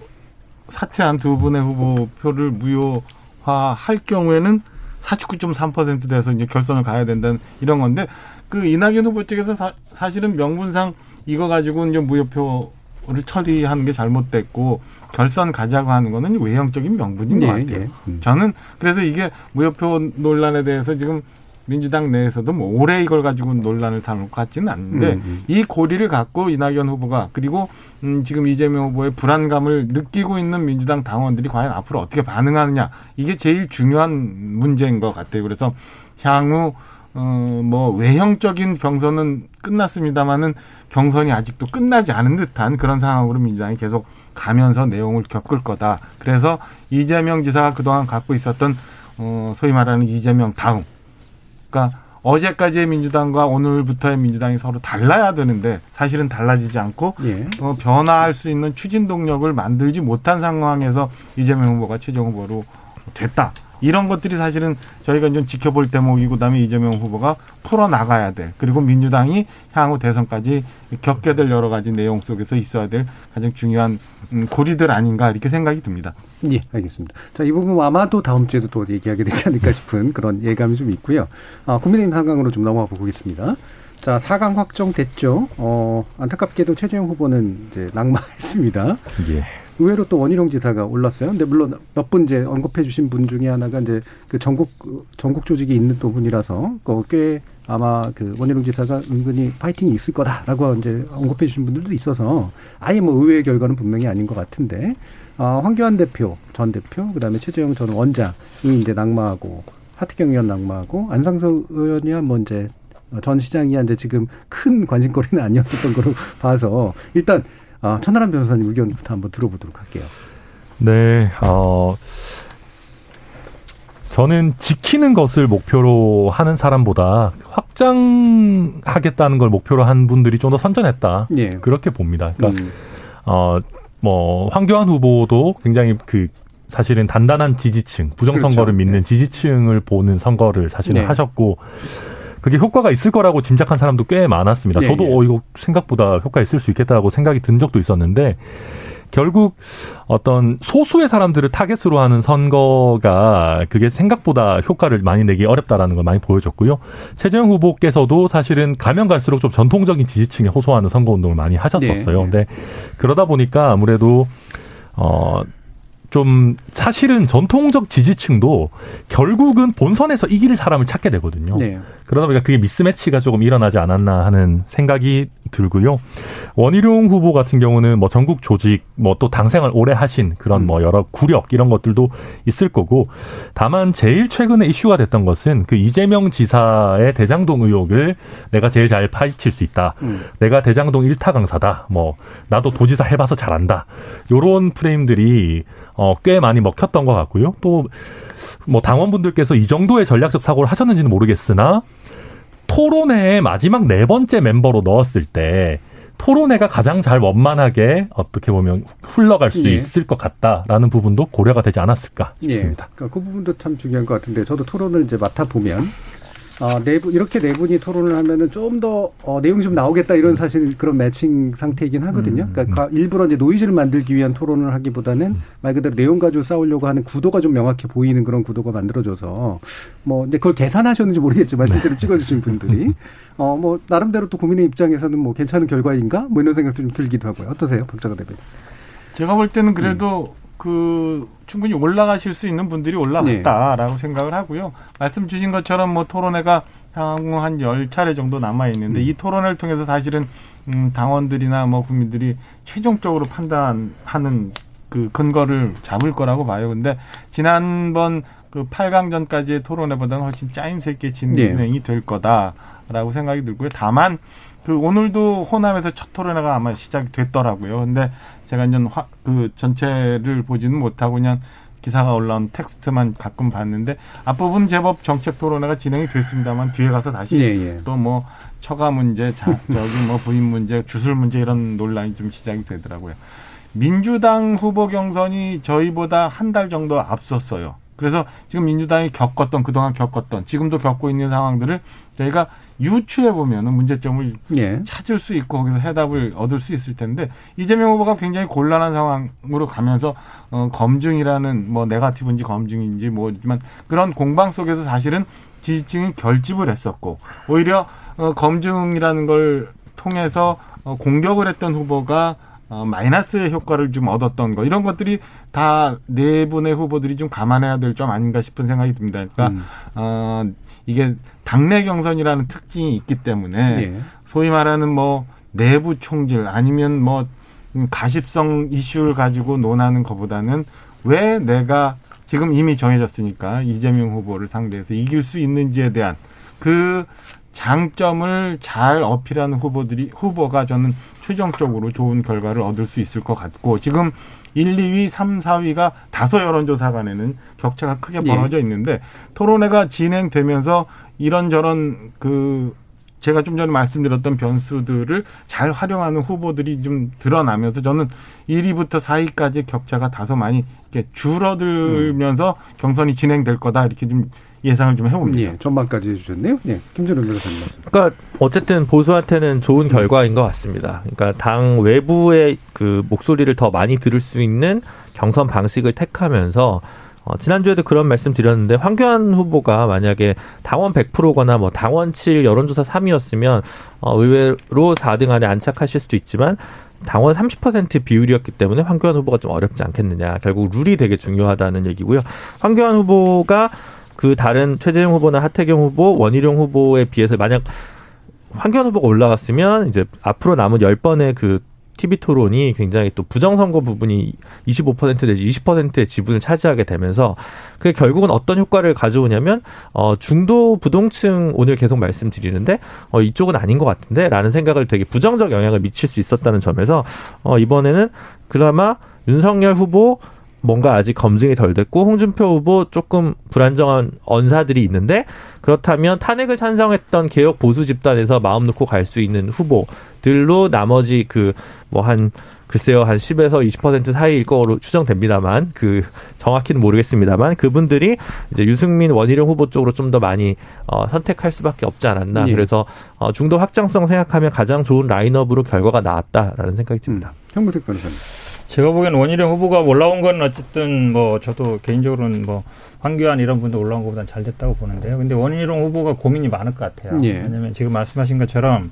사퇴한 두 분의 후보 표를 무효화할 경우에는 49.3% 돼서 이제 결선을 가야 된다는 이런 건데 그 이낙연 후보 측에서 사, 사실은 명분상 이거 가지고 이제 무효표 를 처리하는 게 잘못됐고 결선 가자고 하는 거는 외형적인 명분인 네, 것 같아요. 네. 음. 저는 그래서 이게 무효표 논란에 대해서 지금 민주당 내에서도 뭐 오래 이걸 가지고 논란을 다룰 것 같지는 않는데 음, 음. 이 고리를 갖고 이낙연 후보가 그리고 음 지금 이재명 후보의 불안감을 느끼고 있는 민주당 당원들이 과연 앞으로 어떻게 반응하느냐 이게 제일 중요한 문제인 것 같아요. 그래서 향후 어 뭐 외형적인 경선은 끝났습니다마는 경선이 아직도 끝나지 않은 듯한 그런 상황으로 민주당이 계속 가면서 내용을 겪을 거다. 그래서 이재명 지사가 그동안 갖고 있었던 어 소위 말하는 이재명 다음 그러니까 어제까지의 민주당과 오늘부터의 민주당이 서로 달라야 되는데 사실은 달라지지 않고 예. 어, 변화할 수 있는 추진 동력을 만들지 못한 상황에서 이재명 후보가 최종 후보로 됐다. 이런 것들이 사실은 저희가 좀 지켜볼 대목이고 그다음에 이재명 후보가 풀어 나가야 될 그리고 민주당이 향후 대선까지 겪게 될 여러 가지 내용 속에서 있어야 될 가장 중요한 음, 고리들 아닌가 이렇게 생각이 듭니다.
예, 알겠습니다. 자, 이 부분 아마도 다음 주에도 또 얘기하게 되지 않을까 싶은 그런 예감이 좀 있고요. 아, 국민의힘 상강으로 좀 넘어가 보겠습니다. 자, 4강 확정됐죠. 어, 안타깝게도 최재형 후보는 이제 낙마했습니다. 예. 의외로 또 원희룡 지사가 올랐어요. 근데 물론 몇 분 이제 언급해 주신 분 중에 하나가 이제 그 전국 전국 조직이 있는 또 분이라서 꽤 아마 그 원희룡 지사가 은근히 파이팅이 있을 거다라고 이제 언급해 주신 분들도 있어서 아예 뭐 의외의 결과는 분명히 아닌 것 같은데 아, 황교안 대표 전 대표 그다음에 최재형 전 원장이 이제 낙마하고 하태경 의원 낙마하고 안상수 의원이야 뭐 이제 전 시장이야 이제 지금 큰 관심거리는 아니었었던 거로 봐서 일단 아, 천하람 변호사님 의견부터 한번 들어보도록 할게요.
네, 어, 저는 지키는 것을 목표로 하는 사람보다 확장하겠다는 걸 목표로 한 분들이 좀 더 선전했다. 예. 그렇게 봅니다. 그러니까, 음. 어, 뭐, 황교안 후보도 굉장히 그, 사실은 단단한 지지층, 부정 선거를 그렇죠. 믿는 네. 지지층을 보는 선거를 사실은 네. 하셨고, 그게 효과가 있을 거라고 짐작한 사람도 꽤 많았습니다. 예, 저도 예. 어 이거 생각보다 효과 있을 수 있겠다고 생각이 든 적도 있었는데 결국 어떤 소수의 사람들을 타겟으로 하는 선거가 그게 생각보다 효과를 많이 내기 어렵다라는 걸 많이 보여줬고요. 최재형 후보께서도 사실은 가면 갈수록 좀 전통적인 지지층에 호소하는 선거 운동을 많이 하셨었어요. 네. 근데 그러다 보니까 아무래도 어 좀 사실은 전통적 지지층도 결국은 본선에서 이길 사람을 찾게 되거든요. 네. 그러다 보니까 그게 미스매치가 조금 일어나지 않았나 하는 생각이 들고요. 원희룡 후보 같은 경우는 뭐 전국 조직, 뭐 또 당생을 오래 하신 그런 뭐 여러 구력 이런 것들도 있을 거고 다만 제일 최근에 이슈가 됐던 것은 그 이재명 지사의 대장동 의혹을 내가 제일 잘 파헤칠 수 있다.
음.
내가 대장동 일타 강사다. 뭐 나도 도지사 해봐서 잘한다. 요런 프레임들이 어, 꽤 많이 먹혔던 것 같고요. 또 뭐 당원분들께서 이 정도의 전략적 사고를 하셨는지는 모르겠으나 토론회의 마지막 네 번째 멤버로 넣었을 때 토론회가 가장 잘 원만하게 어떻게 보면 흘러갈 수
예.
있을 것 같다라는 부분도 고려가 되지 않았을까 싶습니다.
예. 그러니까 그 부분도 참 중요한 것 같은데 저도 토론을 이제 맡아 보면 아, 네 분, 이렇게 네 분이 토론을 하면은 좀 더, 어, 내용이 좀 나오겠다 이런 사실 그런 매칭 상태이긴 하거든요. 그러니까 가- 일부러 이제 노이즈를 만들기 위한 토론을 하기보다는 말 그대로 내용 가지고 싸우려고 하는 구도가 좀 명확해 보이는 그런 구도가 만들어져서 뭐, 근데 그걸 계산하셨는지 모르겠지만 실제로 찍어주신 분들이 어, 뭐, 나름대로 또 국민의 입장에서는 뭐 괜찮은 결과인가? 뭐 이런 생각도 좀 들기도 하고요. 어떠세요? 박정아 대표님.
제가 볼 때는 그래도 그 충분히 올라가실 수 있는 분들이 올라갔다라고 생각을 하고요. 말씀 주신 것처럼 뭐 토론회가 향후 한 열차례 정도 남아 있는데 이 토론회를 통해서 사실은 음 당원들이나 뭐 국민들이 최종적으로 판단하는 그 근거를 잡을 거라고 봐요. 근데 지난번 그 8강전까지의 토론회보다는 훨씬 짜임새 있게 진행이 될 거다라고 생각이 들고요. 다만 그 오늘도 호남에서 첫 토론회가 아마 시작이 됐더라고요. 근데 제가 이제 화, 그 전체를 보지는 못하고 그냥 기사가 올라온 텍스트만 가끔 봤는데 앞부분 제법 정책 토론회가 진행이 됐습니다만 뒤에 가서 다시
예, 예.
또뭐 처가 문제, 자, 저기 뭐 부인 문제, 주술 문제 이런 논란이 좀 시작이 되더라고요. 민주당 후보 경선이 저희보다 한 달 정도 앞섰어요. 그래서 지금 민주당이 겪었던 그동안 겪었던 지금도 겪고 있는 상황들을 저희가 유추해 보면은 문제점을
예.
찾을 수 있고 거기서 해답을 얻을 수 있을 텐데 이재명 후보가 굉장히 곤란한 상황으로 가면서 어, 검증이라는 뭐 네가티브인지 검증인지 뭐지만 그런 공방 속에서 사실은 지지층이 결집을 했었고 오히려 어, 검증이라는 걸 통해서 어, 공격을 했던 후보가 어, 마이너스의 효과를 좀 얻었던 거 이런 것들이 다 네 분의 후보들이 좀 감안해야 될 점 아닌가 싶은 생각이 듭니다. 그러니까
음.
어, 이게 당내 경선이라는 특징이 있기 때문에
예.
소위 말하는 뭐 내부 총질 아니면 뭐 음, 가십성 이슈를 가지고 논하는 것보다는 왜 내가 지금 이미 정해졌으니까 이재명 후보를 상대해서 이길 수 있는지에 대한 그 장점을 잘 어필하는 후보들이 후보가 저는 최종적으로 좋은 결과를 얻을 수 있을 것 같고 지금 1, 2위, 3, 4위가 다소 여론조사 간에는 격차가 크게
예.
벌어져 있는데 토론회가 진행되면서 이런저런 그 제가 좀 전에 말씀드렸던 변수들을 잘 활용하는 후보들이 좀 드러나면서 저는 1위부터 4위까지 격차가 다소 많이 이렇게 줄어들면서 경선이 진행될 거다 이렇게 좀 예상을 좀 해봅니다.
예. 전망까지 해주셨네요. 예. 김준호 변호사님.
그러니까 어쨌든 보수한테는 좋은 결과인 것 같습니다. 그러니까 당 외부의 그 목소리를 더 많이 들을 수 있는 경선 방식을 택하면서 어, 지난주에도 그런 말씀 드렸는데 황교안 후보가 만약에 당원 100%거나 뭐 당원 7 여론조사 3위였으면 어, 의외로 4등 안에 안착하실 수도 있지만 당원 30% 비율이었기 때문에 황교안 후보가 좀 어렵지 않겠느냐. 결국 룰이 되게 중요하다는 얘기고요. 황교안 후보가 그 다른 최재형 후보나 하태경 후보, 원희룡 후보에 비해서 만약 황교안 후보가 올라갔으면 이제 앞으로 남은 10번의 그 TV 토론이 굉장히 또 부정선거 부분이 25% 내지 20%의 지분을 차지하게 되면서 그게 결국은 어떤 효과를 가져오냐면 어 중도 부동층 오늘 계속 말씀드리는데 어 이쪽은 아닌 것 같은데라는 생각을 되게 부정적 영향을 미칠 수 있었다는 점에서 어 이번에는 그나마 윤석열 후보 뭔가 아직 검증이 덜 됐고 홍준표 후보 조금 불안정한 언사들이 있는데 그렇다면 탄핵을 찬성했던 개혁 보수 집단에서 마음 놓고 갈 수 있는 후보들로 나머지 그 뭐 한 글쎄요 한 10에서 20% 사이일 거로 추정됩니다만 그 정확히는 모르겠습니다만 그분들이 이제 유승민 원희룡 후보 쪽으로 좀 더 많이 어, 선택할 수밖에 없지 않았나
예.
그래서 어, 중도 확장성 생각하면 가장 좋은 라인업으로 결과가 나왔다라는 생각이 듭니다.
형무택 변호사님.
제가 보기엔 원희룡 후보가 올라온 건 어쨌든 뭐 저도 개인적으로는 뭐 황교안 이런 분도 올라온 것보다는 잘 됐다고 보는데요. 근데 원희룡 후보가 고민이 많을 것 같아요.
예.
왜냐하면 지금 말씀하신 것처럼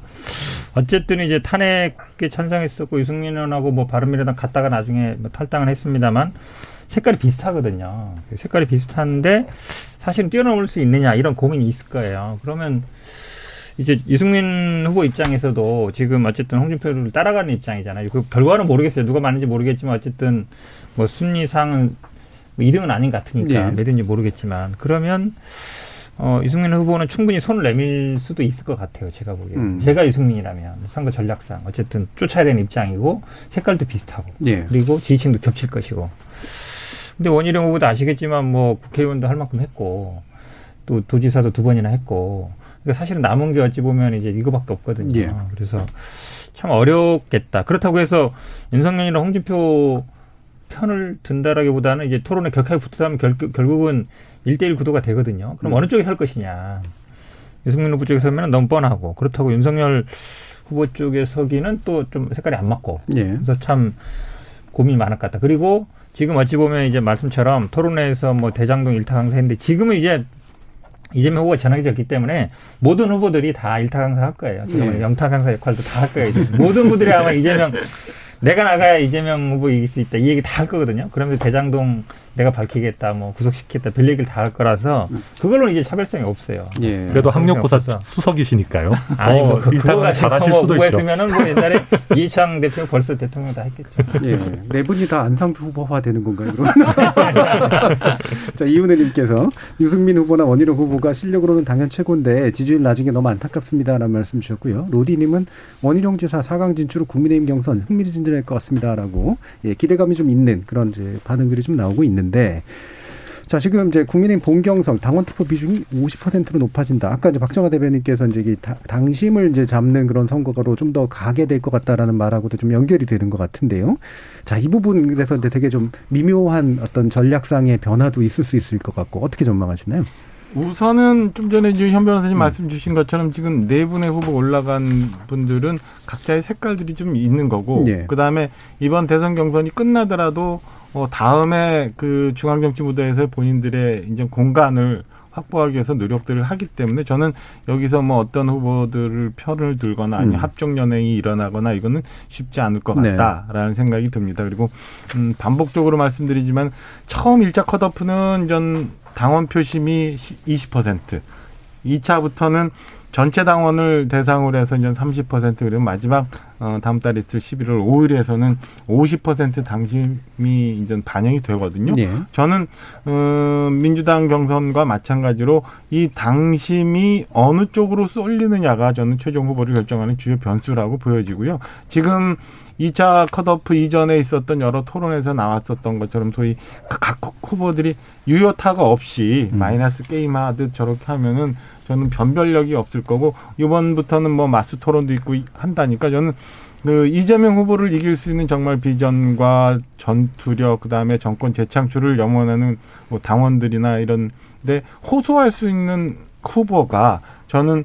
어쨌든 이제 탄핵에 찬성했었고 유승민 의원하고 뭐 바른미래당 갔다가 나중에 뭐 탈당을 했습니다만 색깔이 비슷하거든요. 색깔이 비슷한데 사실은 뛰어넘을 수 있느냐 이런 고민이 있을 거예요. 그러면 이제 이승민 후보 입장에서도 지금 어쨌든 홍준표를 따라가는 입장이잖아요. 그 결과는 모르겠어요. 누가 맞는지 모르겠지만 어쨌든 뭐 순위상은 뭐 2등은 아닌 것 같으니까
네.
몇인지 모르겠지만 그러면 어, 이승민 후보는 충분히 손을 내밀 수도 있을 것 같아요. 제가 보기에.
음.
제가 이승민이라면 선거 전략상 어쨌든 쫓아야 되는 입장이고 색깔도 비슷하고
예.
그리고 지지층도 겹칠 것이고. 근데 원희룡 후보도 아시겠지만 뭐 국회의원도 할 만큼 했고 또 도지사도 두 번이나 했고 그러니까 사실은 남은 게 어찌 보면 이제 이거밖에 없거든요.
예.
그래서 참 어렵겠다. 그렇다고 해서 윤석열이랑 홍준표 편을 든다라기보다는 이제 토론에 격하게 붙으면 결, 결국은 일대일 구도가 되거든요. 그럼
음.
어느 쪽에 설 것이냐. 유승민 후보 쪽에 서면 너무 뻔하고 그렇다고 윤석열 후보 쪽에 서기는 또 좀 색깔이 안 맞고
예.
그래서 참 고민이 많을 것 같다. 그리고 지금 어찌 보면 이제 말씀처럼 토론회에서 뭐 대장동 일타 강사 했는데 지금은 이제 이재명 후보가 전화기 졌기 때문에 모든 후보들이 다 일타 강사 할 거예요. 지금
네.
영타 강사 역할도 다 할 거예요. 모든 후보들이 아마 이재명 내가 나가야 이재명 후보 이길 수 있다. 이 얘기 다 할 거거든요. 그러면서 대장동 내가 밝히겠다, 뭐 구속시키겠다, 별 얘기를 다 할 거라서 그걸로는 이제 차별성이 없어요.
예.
그래도 학력고사. 수석이시니까요.
아니, 뭐,
더
그,
일타강
그거가
잘하실
뭐
수도 있죠.
후보했으면은 뭐 옛날에 이창 대표 벌써 대통령 다 했겠죠.
예. 네 분이 다 안상수 후보화 되는 건가요, 그러면? 자, 이은혜님께서 유승민 후보나 원희룡 후보가 실력으로는 당연 최고인데 지지율 낮은 게 너무 안타깝습니다라는 말씀 주셨고요. 로디님은 원희룡 지사 4강 진출 후 국민의힘 경선 흥미진진할 것 같습니다라고 예, 기대감이 좀 있는 그런 이제 반응들이 좀 나오고 있는 데 자, 지금 이제 국민의힘 본경선 당원 투표 비중이 50%로 높아진다. 아까 이제 박정화 대변인께서 이제 이 다- 당심을 이제 잡는 그런 선거로 좀 더 가게 될 것 같다라는 말하고도 좀 연결이 되는 것 같은데요. 자, 이 부분 그래서 이제 되게 좀 미묘한 어떤 전략상의 변화도 있을 수 있을 것 같고 어떻게 전망하시나요?
우선은 좀 전에 현 변호사님 말씀 주신 것처럼 지금 네 분의 후보 올라간 분들은 각자의 색깔들이 좀 있는 거고
예.
그다음에 이번 대선 경선이 끝나더라도 어 다음에 그 중앙정치 무대에서 본인들의 이제 공간을 확보하기 위해서 노력들을 하기 때문에 저는 여기서 뭐 어떤 후보들을 편을 들거나 아니
음.
합종 연행이 일어나거나 이거는 쉽지 않을 것
네.
같다라는 생각이 듭니다. 그리고 음 반복적으로 말씀드리지만 처음 일자 컷오프는 전 당원 표심이 20%, 2차부터는 전체 당원을 대상으로 해서 이제 30% 그리고 마지막 어 다음 달 있을 11월 5일에서는 50% 당심이 이제 반영이 되거든요.
예.
저는 어, 민주당 경선과 마찬가지로 이 당심이 어느 쪽으로 쏠리느냐가 저는 최종 후보를 결정하는 주요 변수라고 보여지고요. 지금 2차 컷오프 이전에 있었던 여러 토론에서 나왔었던 것처럼 소위 그각 후보들이 유효타가 없이
음.
마이너스 게임 하듯 저렇게 하면은 저는 변별력이 없을 거고 이번부터는 뭐 마스 토론도 있고 한다니까 저는 그 이재명 후보를 이길 수 있는 정말 비전과 전투력 그다음에 정권 재창출을 염원하는 뭐 당원들이나 이런데 호소할 수 있는 후보가 저는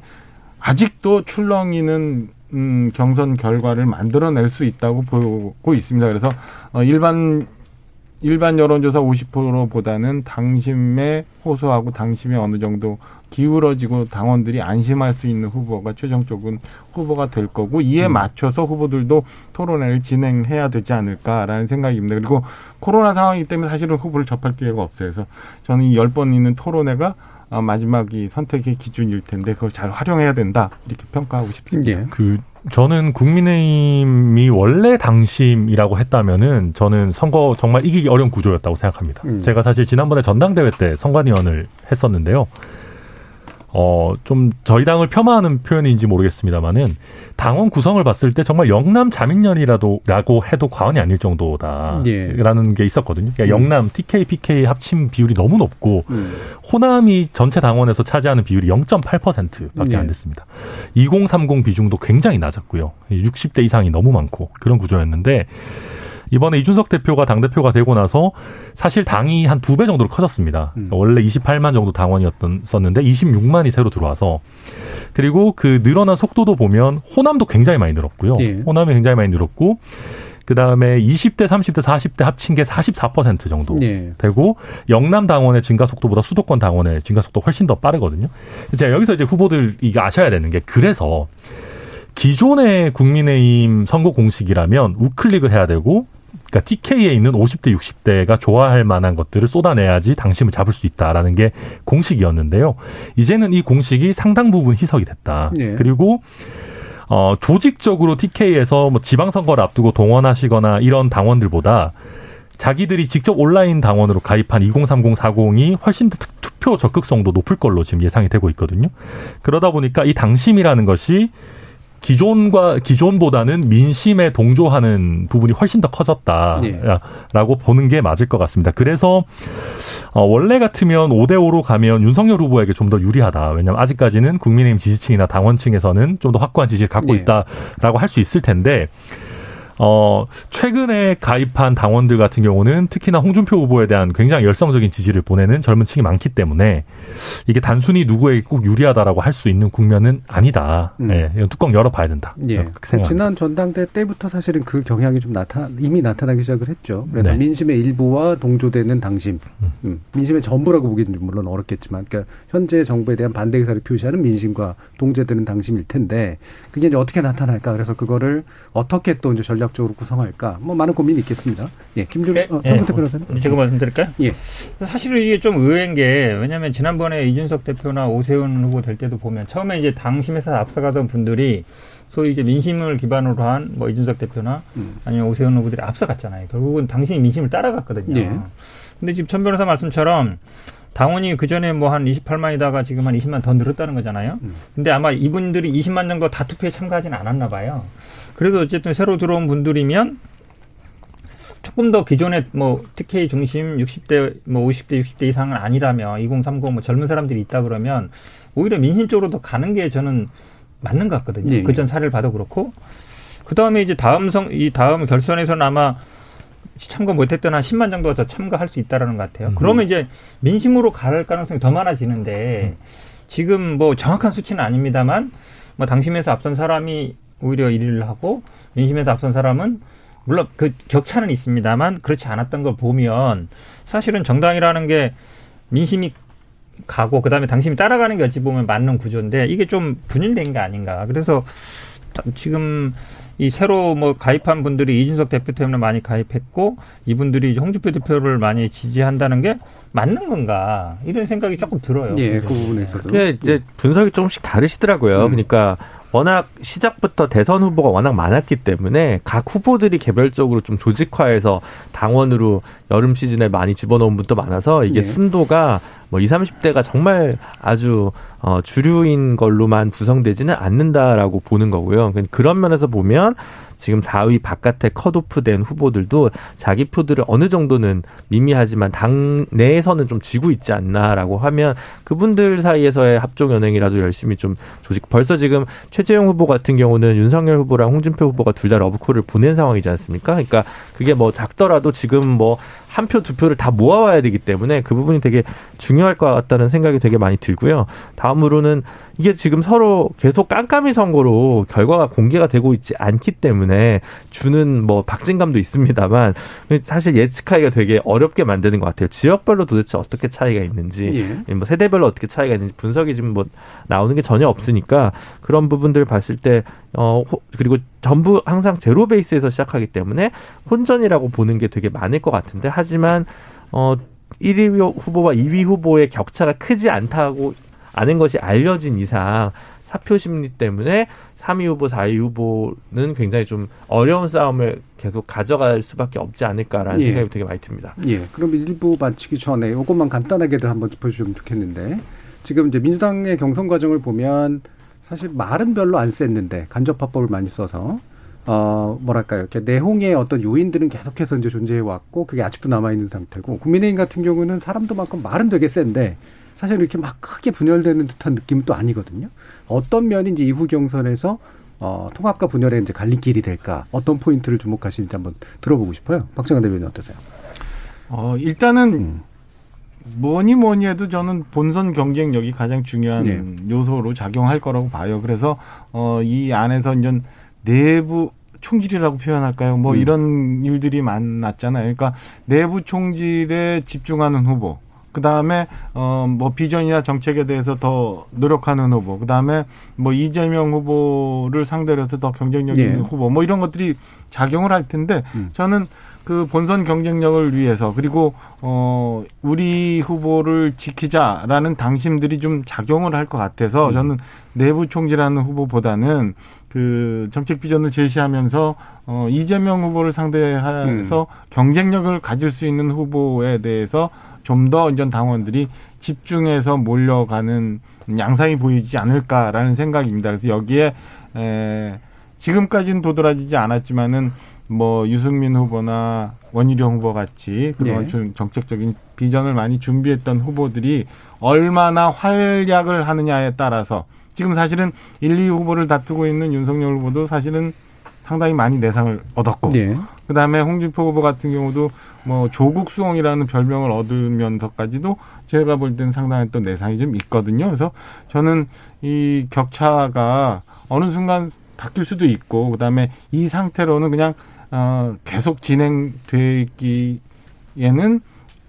아직도 출렁이는 음, 경선 결과를 만들어낼 수 있다고 보고 있습니다. 그래서 어, 일반 일반 여론조사 50%보다는 당심에 호소하고 당심에 어느 정도 기울어지고 당원들이 안심할 수 있는 후보가 최종적인 후보가 될 거고 이에 맞춰서 후보들도 토론회를 진행해야 되지 않을까라는 생각입니다. 그리고 코로나 상황이기 때문에 사실은 후보를 접할 기회가 없어요. 그래서 저는 이 열 번 있는 토론회가 어, 마지막이 선택의 기준일 텐데 그걸 잘 활용해야 된다 이렇게 평가하고 싶습니다.
예.
그 저는 국민의힘이 원래 당심이라고 했다면은 저는 선거 정말 이기기 어려운 구조였다고 생각합니다.
음.
제가 사실 지난번에 전당대회 때 선관위원을 했었는데요. 어, 좀 저희 당을 폄하하는 표현인지 모르겠습니다만은 당원 구성을 봤을 때 정말 영남 자민련이라도 라고 해도 과언이 아닐 정도다라는
예.
게 있었거든요. 그러니까
음.
영남 TK, PK 합친 비율이 너무 높고
음.
호남이 전체 당원에서 차지하는 비율이 0.8%밖에
네.
안 됐습니다. 2030 비중도 굉장히 낮았고요. 60대 이상이 너무 많고 그런 구조였는데 이번에 이준석 대표가 당대표가 되고 나서 사실 당이 한 두 배 정도로 커졌습니다.
음.
그러니까 원래 28만 정도 당원이었었는데 26만이 새로 들어와서 그리고 그 늘어난 속도도 보면 호남도 굉장히 많이 늘었고요.
예.
호남이 굉장히 많이 늘었고 그 다음에 20대, 30대, 40대 합친 게 44% 정도
예.
되고 영남 당원의 증가 속도보다 수도권 당원의 증가 속도 가 훨씬 더 빠르거든요. 제가 여기서 이제 후보들 이게 아셔야 되는 게 그래서 기존의 국민의힘 선거 공식이라면 우클릭을 해야 되고 그러니까 TK에 있는 50대, 60대가 좋아할 만한 것들을 쏟아내야지 당심을 잡을 수 있다라는 게 공식이었는데요. 이제는 이 공식이 상당 부분 희석이 됐다.
예.
그리고 어, 조직적으로 TK에서 뭐 지방선거를 앞두고 동원하시거나 이런 당원들보다 자기들이 직접 온라인 당원으로 가입한 2030, 40이 훨씬 더 투표 적극성도 높을 걸로 지금 예상이 되고 있거든요. 그러다 보니까 이 당심이라는 것이 기존과 기존보다는 민심에 동조하는 부분이 훨씬 더 커졌다라고
예.
보는 게 맞을 것 같습니다. 그래서 어, 원래 같으면 5대 5로 가면 윤석열 후보에게 좀 더 유리하다. 왜냐하면 아직까지는 국민의힘 지지층이나 당원층에서는 좀 더 확고한 지지를 갖고
예.
있다라고 할 수 있을 텐데 어, 최근에 가입한 당원들 같은 경우는 특히나 홍준표 후보에 대한 굉장히 열성적인 지지를 보내는 젊은 층이 많기 때문에 이게 단순히 누구에게 꼭 유리하다라고 할 수 있는 국면은 아니다.
음.
예, 이건 뚜껑 열어봐야 된다.
예.
생각합니다.
지난 전당대 때부터 사실은 그 경향이 좀 나타 이미 나타나기 시작을 했죠. 그래서
네.
민심의 일부와 동조되는 당심, 음, 민심의 전부라고 보기는 좀 물론 어렵겠지만, 그러니까 현재 정부에 대한 반대 의사를 표시하는 민심과 동조되는 당심일 텐데 그게 이제 어떻게 나타날까? 그래서 그거를 어떻게 또 이제 전략 적으로 구성할까? 뭐 많은 고민이 있겠습니다. 예, 김준
예,
어,
예.
변호사님.
제가 말씀드릴까요?
예.
사실은 이게 좀 의외인 게 왜냐하면 지난번에 이준석 대표나 오세훈 후보 될 때도 보면 처음에 이제 당심에서 앞서가던 분들이 소위 이제 민심을 기반으로 한 뭐 이준석 대표나
음.
아니면 오세훈 후보들이 앞서갔잖아요. 결국은 당신이 민심을 따라갔거든요.
예.
근데 지금 천 변호사 말씀처럼 당원이 그 전에 뭐 한 28만이다가 지금 한 20만 더 늘었다는 거잖아요.
음.
근데 아마 이분들이 20만 정도 다 투표에 참가하지는 않았나 봐요. 그래도 어쨌든 새로 들어온 분들이면 조금 더 기존의 뭐 TK 중심 60대 뭐 50대 60대 이상은 아니라면 2030 뭐 젊은 사람들이 있다 그러면 오히려 민심 쪽으로 더 가는 게 저는 맞는 것 같거든요.
예, 예.
그전 사례를 봐도 그렇고 그 다음에 이제 다음 성 이 다음 결선에서는 아마 참가 못했던 한 10만 정도가 더 참가할 수 있다라는 것 같아요. 그러면 이제 민심으로 갈 가능성이 더 많아지는데 지금 뭐 정확한 수치는 아닙니다만 뭐 당심에서 앞선 사람이 오히려 1위를 하고 민심에서 앞선 사람은 물론 그 격차는 있습니다만 그렇지 않았던 걸 보면 사실은 정당이라는 게 민심이 가고 그다음에 당심이 따라가는 게 어찌 보면 맞는 구조인데 이게 좀 분일된 게 아닌가. 그래서 지금 이 새로 뭐 가입한 분들이 이준석 대표 때문에 많이 가입했고 이분들이 이제 홍준표 대표를 많이 지지한다는 게 맞는 건가 이런 생각이 조금 들어요.
예, 그 부분에서도.
그게 이제 분석이 조금씩 다르시더라고요.
음.
그러니까 워낙 시작부터 대선 후보가 워낙 많았기 때문에 각 후보들이 개별적으로 좀 조직화해서 당원으로 여름 시즌에 많이 집어넣은 분도 많아서 이게
예.
순도가 뭐 20, 30대가 정말 아주 어, 주류인 걸로만 구성되지는 않는다라고 보는 거고요. 그러니까 그런 면에서 보면 지금 4위 바깥에 컷오프된 후보들도 자기 표들을 어느 정도는 미미하지만 당 내에서는 좀 쥐고 있지 않나라고 하면 그분들 사이에서의 합종 연행이라도 열심히 좀 조직. 벌써 지금 최재형 후보 같은 경우는 윤석열 후보랑 홍준표 후보가 둘 다 러브콜을 보낸 상황이지 않습니까? 그러니까 그게 뭐 작더라도 지금 뭐 한 표 두 표를 다 모아와야 되기 때문에 그 부분이 되게 중요할 것 같다는 생각이 되게 많이 들고요. 다음으로는 이게 지금 서로 계속 깜깜이 선거로 결과가 공개가 되고 있지 않기 때문에 주는 뭐 박진감도 있습니다만 사실 예측하기가 되게 어렵게 만드는 것 같아요. 지역별로 도대체 어떻게 차이가 있는지,
예.
뭐 세대별로 어떻게 차이가 있는지 분석이 지금 뭐 나오는 게 전혀 없으니까 그런 부분들 봤을 때 어, 호- 그리고 전부 항상 제로 베이스에서 시작하기 때문에 혼전이라고 보는 게 되게 많을 것 같은데 하지만 어 1위 후보와 2위 후보의 격차가 크지 않다고 아는 것이 알려진 이상 사표 심리 때문에 3위 후보, 4위 후보는 굉장히 좀 어려운 싸움을 계속 가져갈 수밖에 없지 않을까라는
예.
생각이 되게 많이 듭니다.
예. 그럼 일부 마치기 전에 이것만 간단하게도 한번 짚어주시면 좋겠는데 지금 이제 민주당의 경선 과정을 보면 사실 말은 별로 안 셌는데 간접화법을 많이 써서 어 뭐랄까요 이렇게 내홍의 어떤 요인들은 계속해서 이제 존재해 왔고 그게 아직도 남아 있는 상태고 국민의힘 같은 경우는 사람도 많고 말은 되게 센데 사실 이렇게 막 크게 분열되는 듯한 느낌은 또 아니거든요. 어떤 면이 이제 이후 경선에서 어, 통합과 분열의 이제 갈림길이 될까? 어떤 포인트를 주목하시는지 한번 들어보고 싶어요. 박정환 대변인 어떠세요?
어, 일단은
음.
뭐니 뭐니 해도 저는 본선 경쟁력이 가장 중요한
네.
요소로 작용할 거라고 봐요. 그래서 어, 이 안에서 이제 내부 총질이라고 표현할까요? 뭐
음.
이런 일들이 많았잖아요. 그러니까 내부 총질에 집중하는 후보. 그 다음에 어 뭐 비전이나 정책에 대해서 더 노력하는 후보. 그 다음에 뭐 이재명 후보를 상대로 해서 더 경쟁력 있는
예.
후보. 뭐 이런 것들이 작용을 할 텐데
음.
저는 그 본선 경쟁력을 위해서 그리고 어 우리 후보를 지키자라는 당심들이 좀 작용을 할 것 같아서 저는 내부 총질하는 후보보다는 그 정책 비전을 제시하면서 어 이재명 후보를 상대해서 경쟁력을 가질 수 있는 후보에 대해서 좀 더 이전 당원들이 집중해서 몰려가는 양상이 보이지 않을까라는 생각입니다. 그래서 여기에 에 지금까지는 도드라지지 않았지만은 뭐 유승민 후보나 원희룡 후보 같이 그동안
네.
좀 정책적인 비전을 많이 준비했던 후보들이 얼마나 활약을 하느냐에 따라서 지금 사실은 1, 2 후보를 다투고 있는 윤석열 후보도 사실은 상당히 많이 내상을 얻었고
예.
그다음에 홍준표 후보 같은 경우도 뭐 조국 수홍이라는 별명을 얻으면서까지도 제가 볼 때는 상당한 또 내상이 좀 있거든요. 그래서 저는 이 격차가 어느 순간 바뀔 수도 있고 그다음에 이 상태로는 그냥 어 계속 진행되기에는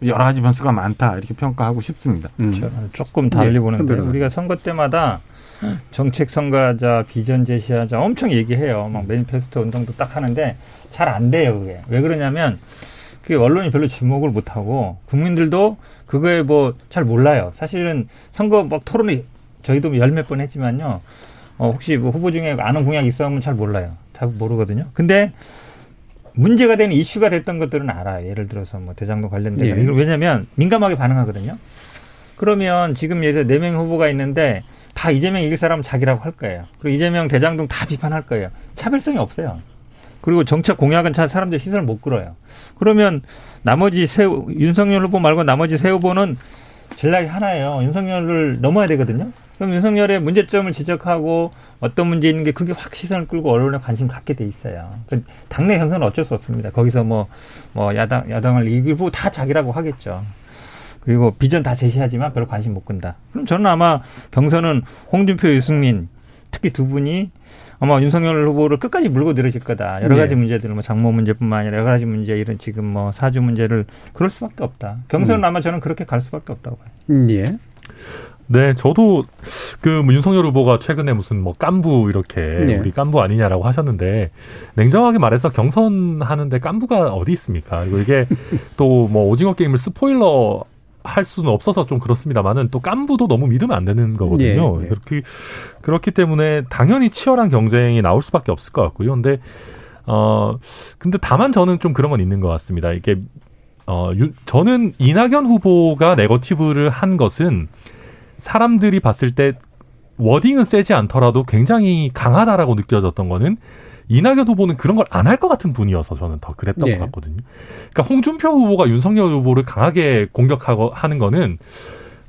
여러 가지 변수가 많다 이렇게 평가하고 싶습니다.
음.
저는 조금 달리
네,
보는데. 우리가 선거 때마다 정책 선거하자 비전 제시하자 엄청 얘기해요. 막 매니페스토 운동도 딱 하는데 잘 안 돼요 그게. 왜 그러냐면 그게 언론이 별로 주목을 못 하고 국민들도 그거에 뭐 잘 몰라요. 사실은 선거 막 토론이 저희도 열 몇 번 했지만요. 어, 혹시 뭐 후보 중에 아는 공약 있어 하면 잘 몰라요. 잘 모르거든요. 근데 문제가 되는 이슈가 됐던 것들은 알아요. 예를 들어서 뭐 대장동 관련된
예.
이걸 왜냐면 민감하게 반응하거든요. 그러면 지금 예를 들어 네명 후보가 있는데 다 이재명 이길 사람은 자기라고 할 거예요. 그리고 이재명 대장동 다 비판할 거예요. 차별성이 없어요. 그리고 정책 공약은 잘 사람들 시선을 못 끌어요. 그러면 나머지 세 후- 윤석열 후보 말고 나머지 세 후보는 전략이 하나예요. 윤석열을 넘어야 되거든요. 그럼 윤석열의 문제점을 지적하고 어떤 문제 있는 게 그게 확 시선을 끌고 언론에 관심 갖게 돼 있어요. 그 당내 형성은 어쩔 수 없습니다. 거기서 뭐, 뭐 야당, 야당을 이기고 다 자기라고 하겠죠. 그리고 비전 다 제시하지만 별로 관심 못 끈다. 그럼 저는 아마 경선은 홍준표, 유승민 특히 두 분이 아마 윤석열 후보를 끝까지 물고 늘어질 거다. 여러
네.
가지 문제들, 뭐 장모 문제뿐만 아니라 여러 가지 문제, 이런 지금 뭐 사주 문제를 그럴 수밖에 없다. 경선은 아마 저는 그렇게 갈 수밖에 없다고 봐요.
음, 예.
네, 저도 그 뭐 윤석열 후보가 최근에 무슨 뭐 깐부 이렇게
네.
우리 깐부 아니냐라고 하셨는데 냉정하게 말해서 경선하는데 깐부가 어디 있습니까? 그리고 이게 또 뭐 오징어 게임을 스포일러 할 수는 없어서 좀 그렇습니다만은 또 깐부도 너무 믿으면 안 되는 거거든요.
예, 예.
그렇게 그렇기 때문에 당연히 치열한 경쟁이 나올 수밖에 없을 것 같고요. 근데 어 근데 다만 저는 좀 그런 건 있는 것 같습니다. 이게 어 유- 저는 이낙연 후보가 네거티브를 한 것은 사람들이 봤을 때 워딩은 세지 않더라도 굉장히 강하다라고 느껴졌던 거는 이낙연 후보는 그런 걸 안 할 것 같은 분이어서 저는 더 그랬던
네.
것 같거든요. 그러니까 홍준표 후보가 윤석열 후보를 강하게 공격하고 하는 거는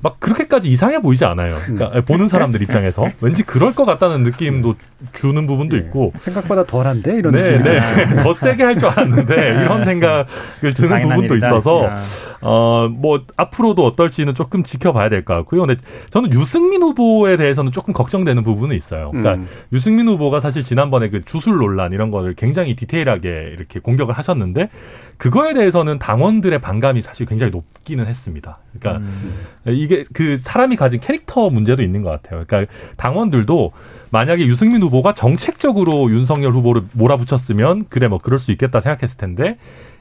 막 그렇게까지 이상해 보이지 않아요. 그러니까 보는 사람들 입장에서 왠지 그럴 것 같다는 느낌도 주는 부분도
예.
있고
생각보다 덜한데 이런
네,
느낌.
네. 더 세게 할 줄 알았는데 이런 생각을 드는 부분도
일이다.
있어서
야.
어, 뭐, 앞으로도 어떨지는 조금 지켜봐야 될 것 같고요. 근데 저는 유승민 후보에 대해서는 조금 걱정되는 부분은 있어요. 그러니까
음.
유승민 후보가 사실 지난번에 그 주술 논란 이런 거를 굉장히 디테일하게 이렇게 공격을 하셨는데 그거에 대해서는 당원들의 반감이 사실 굉장히 높기는 했습니다. 그러니까
음.
이게 그 사람이 가진 캐릭터 문제도 있는 것 같아요. 그러니까 당원들도 만약에 유승민 후보가 정책적으로 윤석열 후보를 몰아붙였으면 그래 뭐 그럴 수 있겠다 생각했을 텐데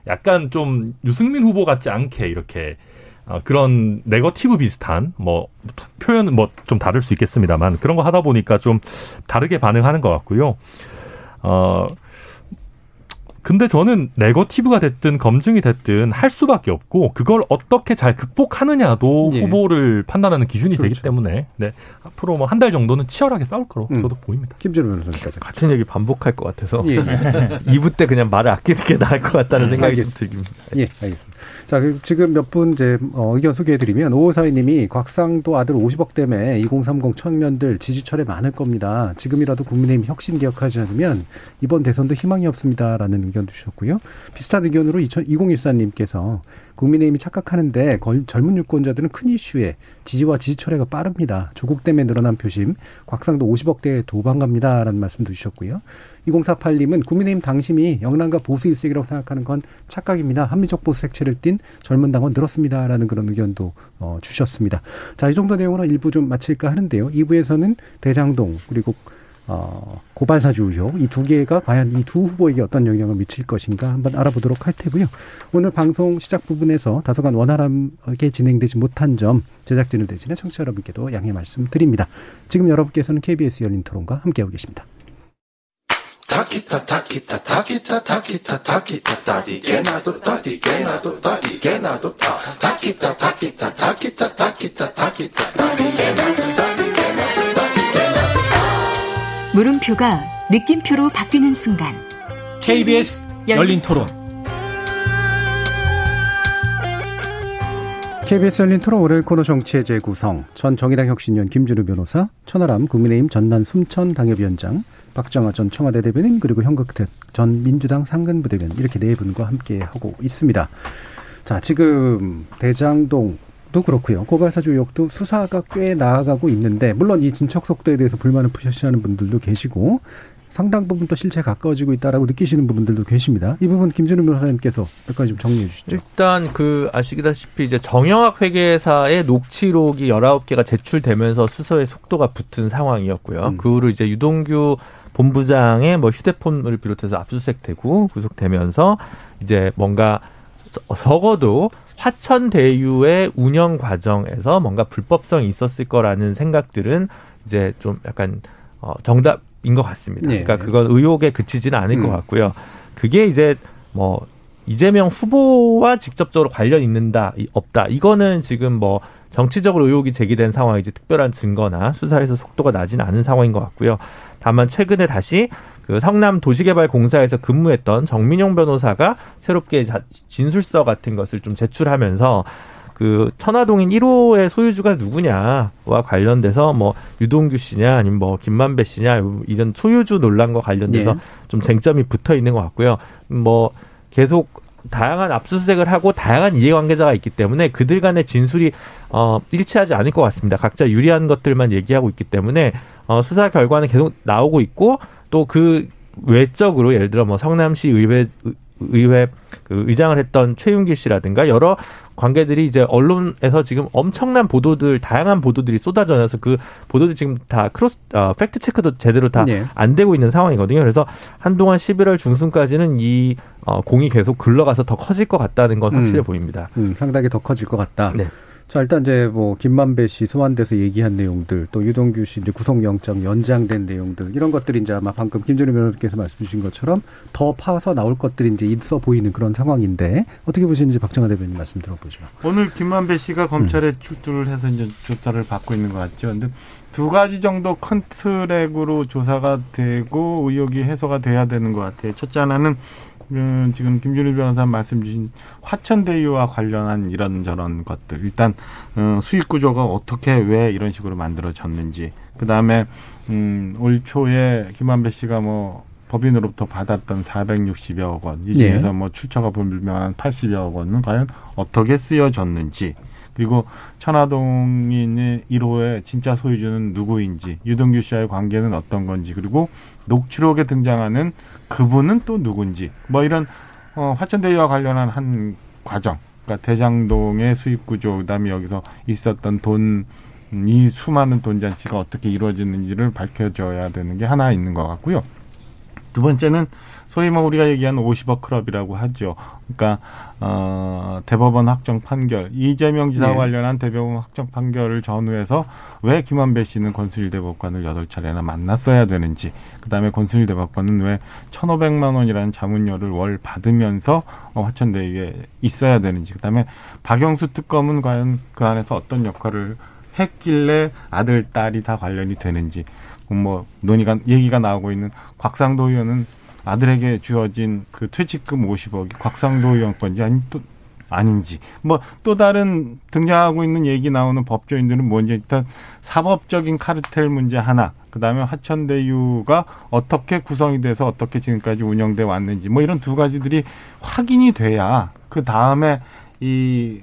약간 좀 유승민 후보 같지 않게 이렇게 어, 그런 네거티브 비슷한 뭐 표현은 뭐 좀 다를 수 있겠습니다만 그런 거 하다 보니까 좀 다르게 반응하는 것 같고요. 어 근데 저는 네거티브가 됐든 검증이 됐든 할 수밖에 없고 그걸 어떻게 잘 극복하느냐도
예.
후보를 판단하는 기준이 되기
그렇죠.
때문에 네 앞으로 뭐 한 달 정도는 치열하게 싸울 거로
음.
저도 보입니다.
김준호 변호사님까지.
같은 얘기 반복할 것 같아서
예, 예.
2부 때 그냥 말을 아끼는 게 나을 것 같다는 생각이 좀
알겠습니다.
들긴
예, 알겠습니다. 자, 그 지금 몇 분 이제 어, 의견 소개해드리면 5542님이 곽상도 아들 50억 때문에 2030 청년들 지지철에 많을 겁니다. 지금이라도 국민의힘 혁신 기억하지 않으면 이번 대선도 희망이 없습니다라는 의견도 주셨고요. 비슷한 의견으로 2014님께서 국민의힘이 착각하는데 걸- 젊은 유권자들은 큰 이슈에 지지와 지지철회가 빠릅니다. 조국 때문에 늘어난 표심, 곽상도 50억대에 도망갑니다라는 말씀도 주셨고요. 2048님은 국민의힘 당심이 영남과 보수 일색이라고 생각하는 건 착각입니다. 합리적 보수 색채를 띤 젊은 당원 늘었습니다라는 그런 의견도 어, 주셨습니다. 자, 이 정도 내용으로 일부 좀 마칠까 하는데요. 2부에서는 대장동 그리고 어, 고발사주 의혹 이 두 개가 과연 이 두 후보에게 어떤 영향을 미칠 것인가 한번 알아보도록 할 테고요. 오늘 방송 시작 부분에서 다소간 원활하게 진행되지 못한 점 제작진을 대신해 청취자 여러분께도 양해 말씀드립니다. 지금 여러분께서는 KBS 열린 토론과 함께하고 계십니다.
물음표가 느낌표로 바뀌는 순간.
KBS 열린 토론.
KBS 열린 토론 월요일 코너 정치의 재구성. 전 정의당 혁신위원 김준우 변호사 천하람 국민의힘 전남 순천 당협위원장 박정아 전 청와대 대변인 그리고 현극택 전 민주당 상근부 대변 이렇게 네 분과 함께 하고 있습니다. 자 지금 대장동 도 그렇고요. 고발사주 의혹도 수사가 꽤 나아가고 있는데 물론 이 진척 속도에 대해서 불만을 푸시하는 분들도 계시고 상당 부분 또 실체에 가까워지고 있다라고 느끼시는 부분들도 계십니다. 이 부분 김준우 변호사님께서 몇 가지 좀 정리해 주시죠.
일단 그 아시다시피 이제 정영학 회계사의 녹취록이 19개가 제출되면서 수사의 속도가 붙은 상황이었고요.
음.
그 후로 이제 유동규 본부장의 뭐 휴대폰을 비롯해서 압수수색되고 구속되면서 이제 뭔가 적어도 화천 대유의 운영 과정에서 뭔가 불법성이 있었을 거라는 생각들은 이제 좀 약간 어 정답인 것 같습니다.
네.
그러니까 그건 의혹에 그치지는 않을 것
음.
같고요. 그게 이제 뭐 이재명 후보와 직접적으로 관련 있는다 이- 없다 이거는 지금 뭐 정치적으로 의혹이 제기된 상황이지 특별한 증거나 수사에서 속도가 나지는 않은 상황인 것 같고요. 다만 최근에 다시 그 성남 도시개발공사에서 근무했던 정민용 변호사가 새롭게 자- 진술서 같은 것을 좀 제출하면서 그 천화동인 1호의 소유주가 누구냐와 관련돼서 뭐 유동규 씨냐 아니면 뭐 김만배 씨냐 이런 소유주 논란과 관련돼서
네.
좀 쟁점이 붙어 있는 것 같고요. 뭐 계속 다양한 압수수색을 하고 다양한 이해관계자가 있기 때문에 그들 간의 진술이 어 일치하지 않을 것 같습니다. 각자 유리한 것들만 얘기하고 있기 때문에 어 수사 결과는 계속 나오고 있고 또그 외적으로 예를 들어 뭐 성남시 의회 의회 그 의장을 했던 최윤길 씨라든가 여러 관계들이 이제 언론에서 지금 엄청난 보도들 다양한 보도들이 쏟아져서 그 보도들 지금 다 크로스 어, 팩트 체크도 제대로 다
네.
안 되고 있는 상황이거든요. 그래서 한동안 11월 중순까지는 이 어, 공이 계속 굴러가서 더 커질 것 같다는 건 확실해
음.
보입니다.
음, 상당히 더 커질 것 같다.
네.
자, 일단 이제 뭐 김만배 씨 소환돼서 얘기한 내용들, 또 유동규 씨 이제 구속영장 연장된 내용들 이런 것들이 이제 아마 방금 김준우 변호사께서 말씀 주신 것처럼 더 파서 나올 것들이 이제 있어 보이는 그런 상황인데 어떻게 보시는지 박정아 대변인 말씀 들어보죠.
오늘 김만배 씨가 검찰에 출두를 해서 이제 조사를 받고 있는 것 같죠. 근데 두 가지 정도 큰 트랙으로 조사가 되고 의혹이 해소가 돼야 되는 것 같아요. 첫째 하나는 음, 지금 김준일 변호사 말씀 주신 화천대유와 관련한 이런 저런 것들. 일단 어, 수익 구조가 어떻게 왜 이런 식으로 만들어졌는지. 그 다음에 음, 올 초에 김만배 씨가 뭐 법인으로부터 받았던 460여억 원, 이
예.
중에서 뭐 출처가 불명한 80여억 원은 과연 어떻게 쓰여졌는지, 그리고 천화동인의 1호의 진짜 소유주는 누구인지, 유동규 씨와의 관계는 어떤 건지, 그리고 녹취록에 등장하는 그분은 또 누군지, 뭐 이런 어, 화천대유와 관련한 한 과정, 그러니까 대장동의 수입 구조, 그다음에 여기서 있었던 돈, 음, 이 수많은 돈 잔치가 어떻게 이루어졌는지를 밝혀줘야 되는 게 하나 있는 것 같고요. 두 번째는 소위 뭐 우리가 얘기한 50억 클럽이라고 하죠. 그러니까 어 대법원 확정 판결 이재명 지사와
네.
관련한 대법원 확정 판결을 전후해서 왜 김한배 씨는 권순일 대법관을 여덟 차례나 만났어야 되는지 그다음에 권순일 대법관은 왜 1,500만 원이라는 자문료를 월 받으면서 어, 화천대유에 있어야 되는지 그다음에 박영수 특검은 과연 그 안에서 어떤 역할을 했길래 아들 딸이 다 관련이 되는지 뭐 논의가 얘기가 나오고 있는 곽상도 의원은 아들에게 주어진 그 퇴직금 50억이 곽상도 의원 건지 아니 또 아닌지 뭐 또 다른 등장하고 있는 얘기 나오는 법조인들은 뭔지 일단 사법적인 카르텔 문제 하나 그다음에 화천대유가 어떻게 구성이 돼서 어떻게 지금까지 운영돼 왔는지 뭐 이런 두 가지들이 확인이 돼야 그 다음에 이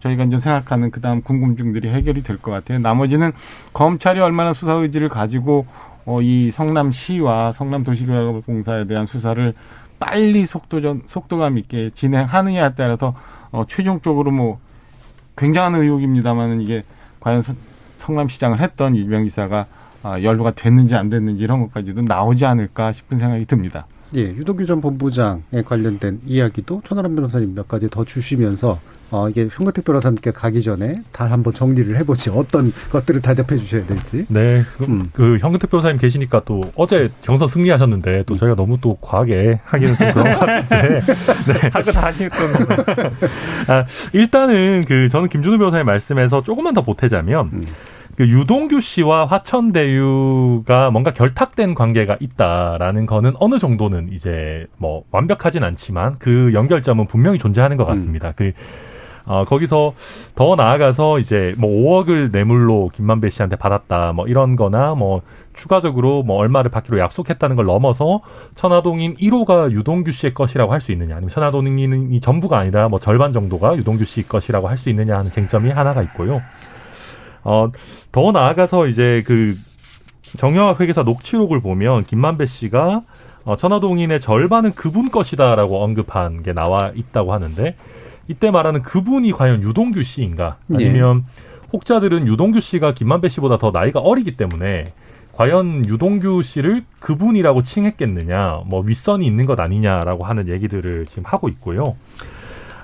저희가 이제 생각하는 그 다음 궁금증들이 해결이 될 것 같아요. 나머지는 검찰이 얼마나 수사 의지를 가지고 어, 이 성남시와 성남도시개발공사에 대한 수사를 빨리 속도전 속도감 있게 진행하느냐에 따라서 어, 최종적으로 뭐 굉장한 의혹입니다만은 이게 과연 성- 성남시장을 했던 이명 기사가 아, 연루가 됐는지 안 됐는지 이런 것까지도 나오지 않을까 싶은 생각이 듭니다.
예, 유동규 전 본부장에 관련된 이야기도 천하람 변호사님 몇 가지 더 주시면서 어, 이게 현근택 변호사님께 가기 전에 다 한번 정리를 해보지 어떤 것들을 대답해 주셔야 될지.
네, 그,
음.
그 현근택 변호사님 계시니까 또 어제 경선 승리하셨는데 또 저희가 너무 또 과하게 하기는 좀 그런 것 같은데
할거 다 하실 겁니다.
아, 일단은 그 저는 김준우 변호사님 말씀에서 조금만 더 보태자면
음.
그 유동규 씨와 화천대유가 뭔가 결탁된 관계가 있다라는 거는 어느 정도는 이제 뭐 완벽하진 않지만 그 연결점은 분명히 존재하는 것 같습니다. 그 어, 거기서 더 나아가서 이제 뭐 5억을 뇌물로 김만배 씨한테 받았다 뭐 이런 거나 뭐 추가적으로 뭐 얼마를 받기로 약속했다는 걸 넘어서 천화동인 1호가 유동규 씨의 것이라고 할 수 있느냐 아니면 천화동인이 전부가 아니라 뭐 절반 정도가 유동규 씨 것이라고 할 수 있느냐 하는 쟁점이 하나가 있고요. 어, 더 나아가서 이제 그 정영학 회계사 녹취록을 보면 김만배 씨가 어, 천화동인의 절반은 그분 것이다라고 언급한 게 나와 있다고 하는데 이때 말하는 그분이 과연 유동규 씨인가 아니면 혹자들은 유동규 씨가 김만배 씨보다 더 나이가 어리기 때문에 과연 유동규 씨를 그분이라고 칭했겠느냐 뭐 윗선이 있는 것 아니냐라고 하는 얘기들을 지금 하고 있고요.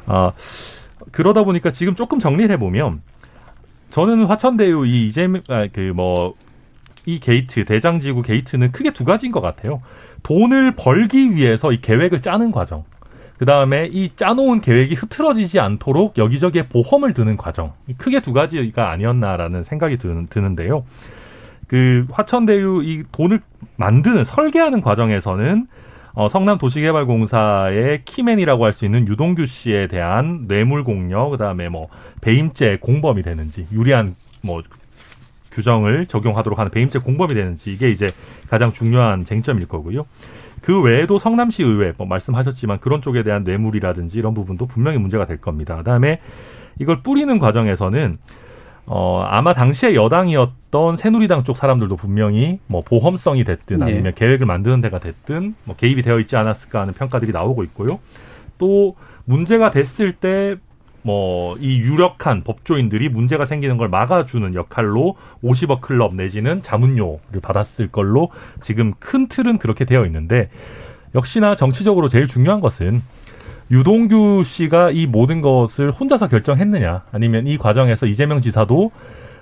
아 그러다 보니까 지금 조금 정리를 해보면 저는 화천대유 이 이재명 그뭐 이 게이트 대장지구 게이트는 크게 두 가지인 것 같아요. 돈을 벌기 위해서 이 계획을 짜는 과정. 그 다음에 이 짜놓은 계획이 흐트러지지 않도록 여기저기에 보험을 드는 과정. 크게 두 가지가 아니었나라는 생각이 드는, 드는데요. 그 화천대유 이 돈을 만드는 설계하는 과정에서는 어, 성남도시개발공사의 키맨이라고 할 수 있는 유동규 씨에 대한 뇌물 공여, 그 다음에 뭐 배임죄 공범이 되는지 유리한 뭐 규정을 적용하도록 하는 배임죄 공범이 되는지 이게 이제 가장 중요한 쟁점일 거고요. 그 외에도 성남시 의회 뭐 말씀하셨지만 그런 쪽에 대한 뇌물이라든지 이런 부분도 분명히 문제가 될 겁니다. 그다음에 이걸 뿌리는 과정에서는 어 아마 당시에 여당이었던 새누리당 쪽 사람들도 분명히 뭐 보험성이 됐든 아니면
네.
계획을 만드는 데가 됐든 뭐 개입이 되어 있지 않았을까 하는 평가들이 나오고 있고요. 또 문제가 됐을 때 뭐 이 유력한 법조인들이 문제가 생기는 걸 막아주는 역할로 50억 클럽 내지는 자문료를 받았을 걸로 지금 큰 틀은 그렇게 되어 있는데 역시나 정치적으로 제일 중요한 것은 유동규 씨가 이 모든 것을 혼자서 결정했느냐 아니면 이 과정에서 이재명 지사도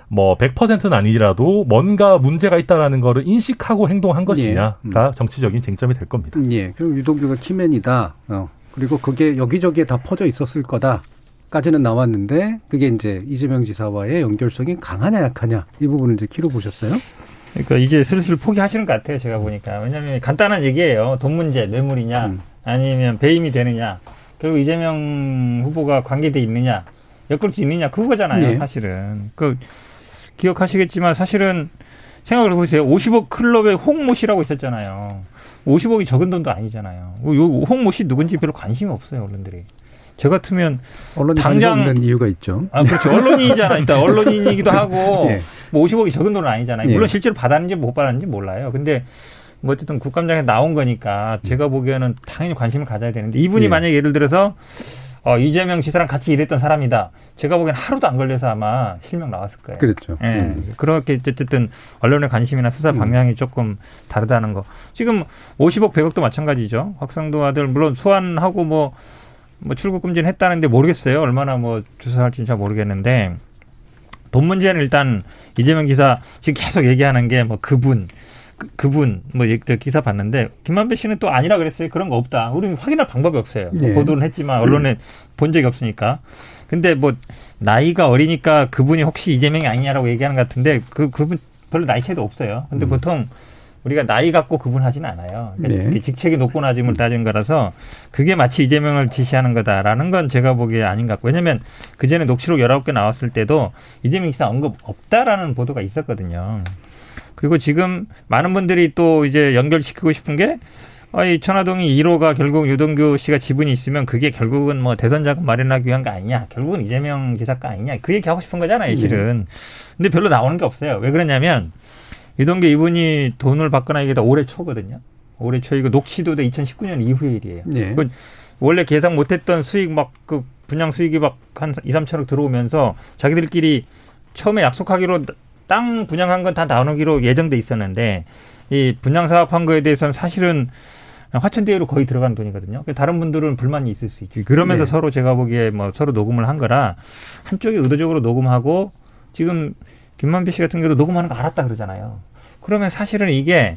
뭐 100%는 아니라도 뭔가 문제가 있다라는 거를 인식하고 행동한 것이냐가 정치적인 쟁점이 될 겁니다.
예, 그럼 유동규가 키맨이다. 어. 그리고 그게 여기저기에 다 퍼져 있었을 거다. 까지는 나왔는데 그게 이제 이재명 지사와의 연결성이 강하냐 약하냐 이 부분을 이제 키로 보셨어요?
그러니까 이제 슬슬 포기하시는 것 같아요. 제가 보니까 왜냐하면 간단한 얘기예요. 돈 문제, 뇌물이냐
음.
아니면 배임이 되느냐 결국 이재명 후보가 관계돼 있느냐 엮을 수 있느냐 그거잖아요.
네.
사실은 그 기억하시겠지만 사실은 생각을 해보세요. 50억 클럽의 홍모 씨라고 있었잖아요. 50억이 적은 돈도 아니잖아요. 요 홍모 씨 누군지 별로 관심이 없어요 언론들이. 저 같으면
언론이
당장-
없는 이유가 있죠.
아 그렇죠 언론인이잖아. 일단 언론인이기도 하고
예.
뭐 50억이 적은 돈은 아니잖아요.
예.
물론 실제로 받았는지 못 받았는지 몰라요. 근데 뭐 어쨌든 국감장에 나온 거니까 제가 보기에는 당연히 관심을 가져야 되는데 이분이
예.
만약에 예를 들어서 어, 이재명 지사랑 같이 일했던 사람이다. 제가 보기엔 하루도 안 걸려서 아마 실명 나왔을 거예요.
그랬죠.
예.
음.
그렇게 어쨌든 언론의 관심이나 수사 방향이 조금 다르다는 거. 지금 50억, 100억도 마찬가지죠. 확성도 아들 물론 소환하고 뭐, 뭐 출국 금지는 했다는데 모르겠어요. 얼마나 뭐 조사할지 잘 모르겠는데 돈 문제는 일단 이재명 기사 지금 계속 얘기하는 게 뭐 그분 그, 뭐저 기사 봤는데 김만배 씨는 또 아니라 그랬어요. 그런 거 없다. 우리는 확인할 방법이 없어요. 뭐
예.
보도는 했지만 언론에 본 적이 없으니까. 근데 뭐 나이가 어리니까 그분이 혹시 이재명이 아니냐라고 얘기하는 것 같은데 그 그분 별로 나이 차이도 없어요. 근데 보통 우리가 나이 갖고 구분하지는 않아요. 그러니까
네.
직책이 높고 낮음을 따지는 거라서 그게 마치 이재명을 지시하는 거다라는 건 제가 보기에 아닌 것 같고 왜냐하면 그 전에 녹취록 19개 나왔을 때도 이재명 기사 언급 없다라는 보도가 있었거든요. 그리고 지금 많은 분들이 또 이제 연결시키고 싶은 게 아, 이 천화동이 1호가 결국 유동규 씨가 지분이 있으면 그게 결국은 뭐 대선 자금 마련하기 위한 거 아니냐. 결국은 이재명 지사가 아니냐. 그 얘기 하고 싶은 거잖아요, 실은. 근데 별로 나오는 게 없어요. 왜 그러냐면 유동규 이분이 돈을 받거나 이게 다 올해 초거든요. 올해 초 이거 녹취도 2019년 이후의 일이에요.
예.
그 원래 계산 못했던 수익 막 그 분양 수익이 막 한 2, 3천억 들어오면서 자기들끼리 처음에 약속하기로 땅 분양한 건 다 나누기로 예정돼 있었는데 이 분양 사업한 거에 대해서는 사실은 화천대유로 거의 들어간 돈이거든요. 다른 분들은 불만이 있을 수 있죠. 그러면서
네.
서로 제가 보기에 뭐 서로 녹음을 한 거라 한쪽이 의도적으로 녹음하고 지금 김만배 씨 같은 경우도 녹음하는 거 알았다 그러잖아요. 그러면 사실은 이게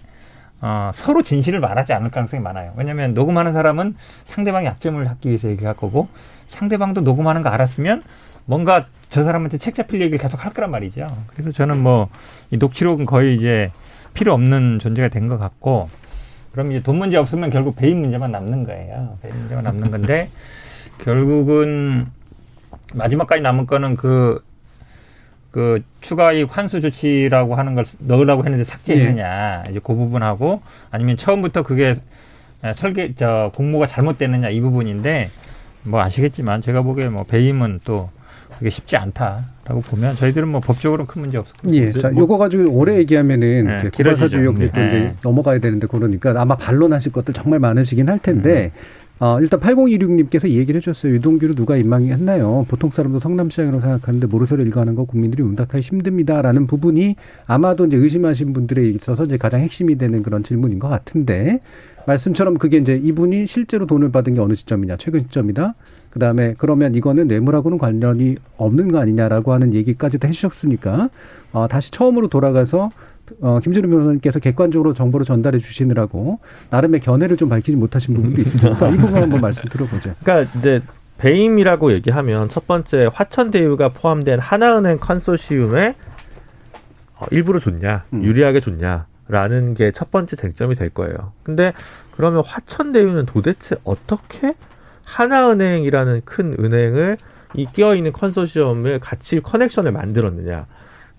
어, 서로 진실을 말하지 않을 가능성이 많아요. 왜냐하면 녹음하는 사람은 상대방의 약점을 찾기 위해서 얘기할 거고 상대방도 녹음하는 거 알았으면 뭔가 저 사람한테 책 잡힐 얘기를 계속 할 거란 말이죠. 그래서 저는 뭐 이 녹취록은 거의 이제 필요 없는 존재가 된 것 같고 그럼 이제 돈 문제 없으면 결국 배임 문제만 남는 거예요. 배임 문제만 남는 건데 결국은 마지막까지 남은 거는 그, 그 추가 이익 환수 조치라고 하는 걸 넣으라고 했는데 삭제했느냐. 이제 그 부분하고 아니면 처음부터 그게 설계, 저, 공모가 잘못됐느냐 이 부분인데 뭐 아시겠지만 제가 보기에 뭐 배임은 또 그게 쉽지 않다라고 보면 저희들은 뭐 법적으로 큰 문제 없을 거예요.
예. 자, 요거 가지고 오래 얘기하면은
네.
고발사주 의혹이 또
네.
이제 넘어가야 되는데 그러니까 아마 반론하실 것들 정말 많으시긴 할 텐데
음.
어, 일단 8026님께서 이 얘기를 해줬어요. 유동규를 누가 임망했나요? 보통 사람도 성남시장이라고 생각하는데 모르쇠를 일가하는 거 국민들이 응답하기 힘듭니다라는 부분이 아마도 이제 의심하신 분들에 있어서 이제 가장 핵심이 되는 그런 질문인 것 같은데 말씀처럼 그게 이제 이분이 실제로 돈을 받은 게 어느 시점이냐 최근 시점이다. 그 다음에 그러면 이거는 뇌물하고는 관련이 없는 거 아니냐라고 하는 얘기까지도 해주셨으니까 어, 다시 처음으로 돌아가서 어, 김준우 변호사님께서 객관적으로 정보를 전달해 주시느라고 나름의 견해를 좀 밝히지 못하신 부분도 있으니까 이 부분 한번 말씀 들어보죠.
그러니까 이제 배임이라고 얘기하면 첫 번째 화천대유가 포함된 하나은행 컨소시움에 어, 일부러 줬냐,
음.
유리하게 줬냐라는 게 첫 번째 쟁점이 될 거예요. 근데 그러면 화천대유는 도대체 어떻게 하나은행이라는 큰 은행을 이 끼어 있는 컨소시엄을 같이 커넥션을 만들었느냐?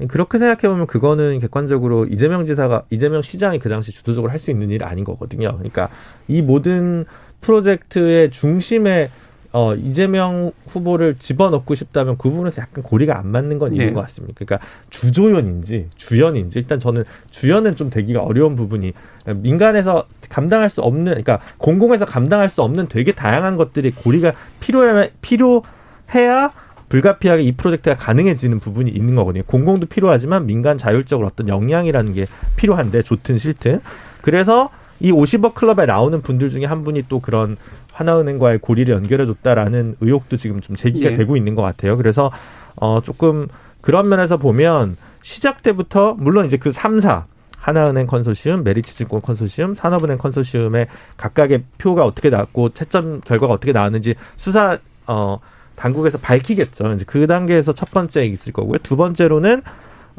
그렇게 생각해 보면 그거는 객관적으로 이재명 지사가 이재명 시장이 그 당시 주도적으로 할 수 있는 일이 아닌 거거든요. 그러니까 이 모든 프로젝트의 중심에 어 이재명 후보를 집어넣고 싶다면 그 부분에서 약간 고리가 안 맞는 건 있는
네.
것 같습니다. 그러니까 주조연인지 주연인지 일단 저는 주연은 좀 되기가 어려운 부분이 민간에서 감당할 수 없는 그러니까 공공에서 감당할 수 없는 되게 다양한 것들이 고리가 필요해 필요해야 불가피하게 이 프로젝트가 가능해지는 부분이 있는 거거든요. 공공도 필요하지만 민간 자율적으로 어떤 역량이라는 게 필요한데 좋든 싫든 그래서 이 50억 클럽에 나오는 분들 중에 한 분이 또 그런 하나은행과의 고리를 연결해줬다라는 의혹도 지금 좀 제기가
예.
되고 있는 것 같아요. 그래서 어 조금 그런 면에서 보면 시작 때부터 물론 이제 그 3사 하나은행 컨소시엄, 메리츠증권 컨소시엄, 산업은행 컨소시엄의 각각의 표가 어떻게 나왔고 채점 결과가 어떻게 나왔는지 수사 어 당국에서 밝히겠죠. 이제 그 단계에서 첫 번째 있을 거고요. 두 번째로는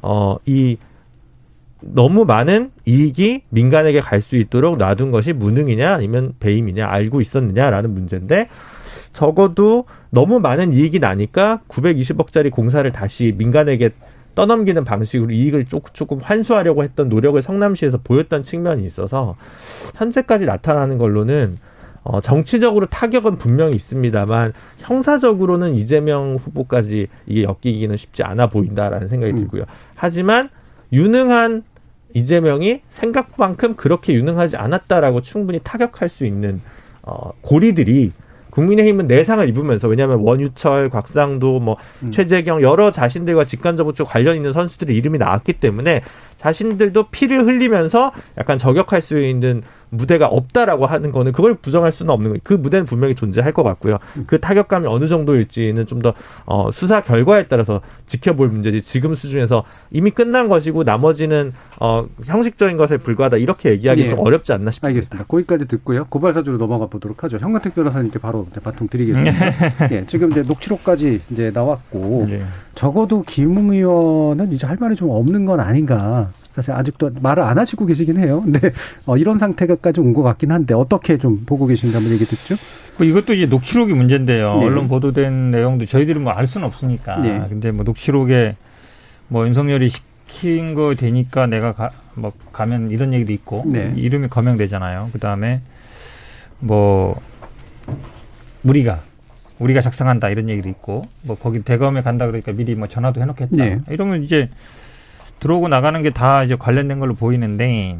어 이 너무 많은 이익이 민간에게 갈 수 있도록 놔둔 것이 무능이냐 아니면 배임이냐 알고 있었느냐라는 문제인데 적어도 너무 많은 이익이 나니까 920억짜리 공사를 다시 민간에게 떠넘기는 방식으로 이익을 조금, 조금 환수하려고 했던 노력을 성남시에서 보였던 측면이 있어서 현재까지 나타나는 걸로는 어, 정치적으로 타격은 분명히 있습니다만 형사적으로는 이재명 후보까지 이게 엮이기는 쉽지 않아 보인다라는 생각이
음.
들고요. 하지만 유능한 이재명이 생각만큼 그렇게 유능하지 않았다라고 충분히 타격할 수 있는 어, 고리들이 국민의힘은 내상을 입으면서 왜냐하면 원유철, 곽상도, 뭐
음.
최재경 여러 자신들과 직간접적으로 관련 있는 선수들의 이름이 나왔기 때문에 자신들도 피를 흘리면서 약간 저격할 수 있는 무대가 없다라고 하는 거는 그걸 부정할 수는 없는 거예요. 그 무대는 분명히 존재할 것 같고요. 그 타격감이 어느 정도일지는 좀 더 어, 수사 결과에 따라서 지켜볼 문제지 지금 수준에서 이미 끝난 것이고 나머지는 어, 형식적인 것에 불과하다 이렇게 얘기하기
예.
좀 어렵지 않나 싶습니다.
알겠습니다. 거기까지 듣고요. 고발 사주로 넘어가 보도록 하죠. 현근택 변호사님께 바로 바통 드리겠습니다. 예, 지금 이제 녹취록까지 이제 나왔고
네.
적어도 김웅 의원은 이제 할 말이 좀 없는 건 아닌가. 사실 아직도 말을 안 하시고 계시긴 해요. 근데 어, 이런 상태가까지 온 것 같긴 한데 어떻게 좀 보고 계신가 한번 얘기 듣죠.
뭐 이것도 이제 녹취록이 문제인데요.
네.
언론 보도된 내용도 저희들은 뭐 알 수는 없으니까.
네.
근데 뭐 녹취록에 뭐 윤석열이 시킨 거 되니까 내가 가, 뭐 가면 이런 얘기도 있고
네.
이름이 거명되잖아요. 그 다음에 뭐 우리가 우리가 작성한다 이런 얘기도 있고 뭐 거기 대검에 간다 그러니까 미리 뭐 전화도 해놓겠다.
네.
이러면 이제 들어오고 나가는 게 다 이제 관련된 걸로 보이는데.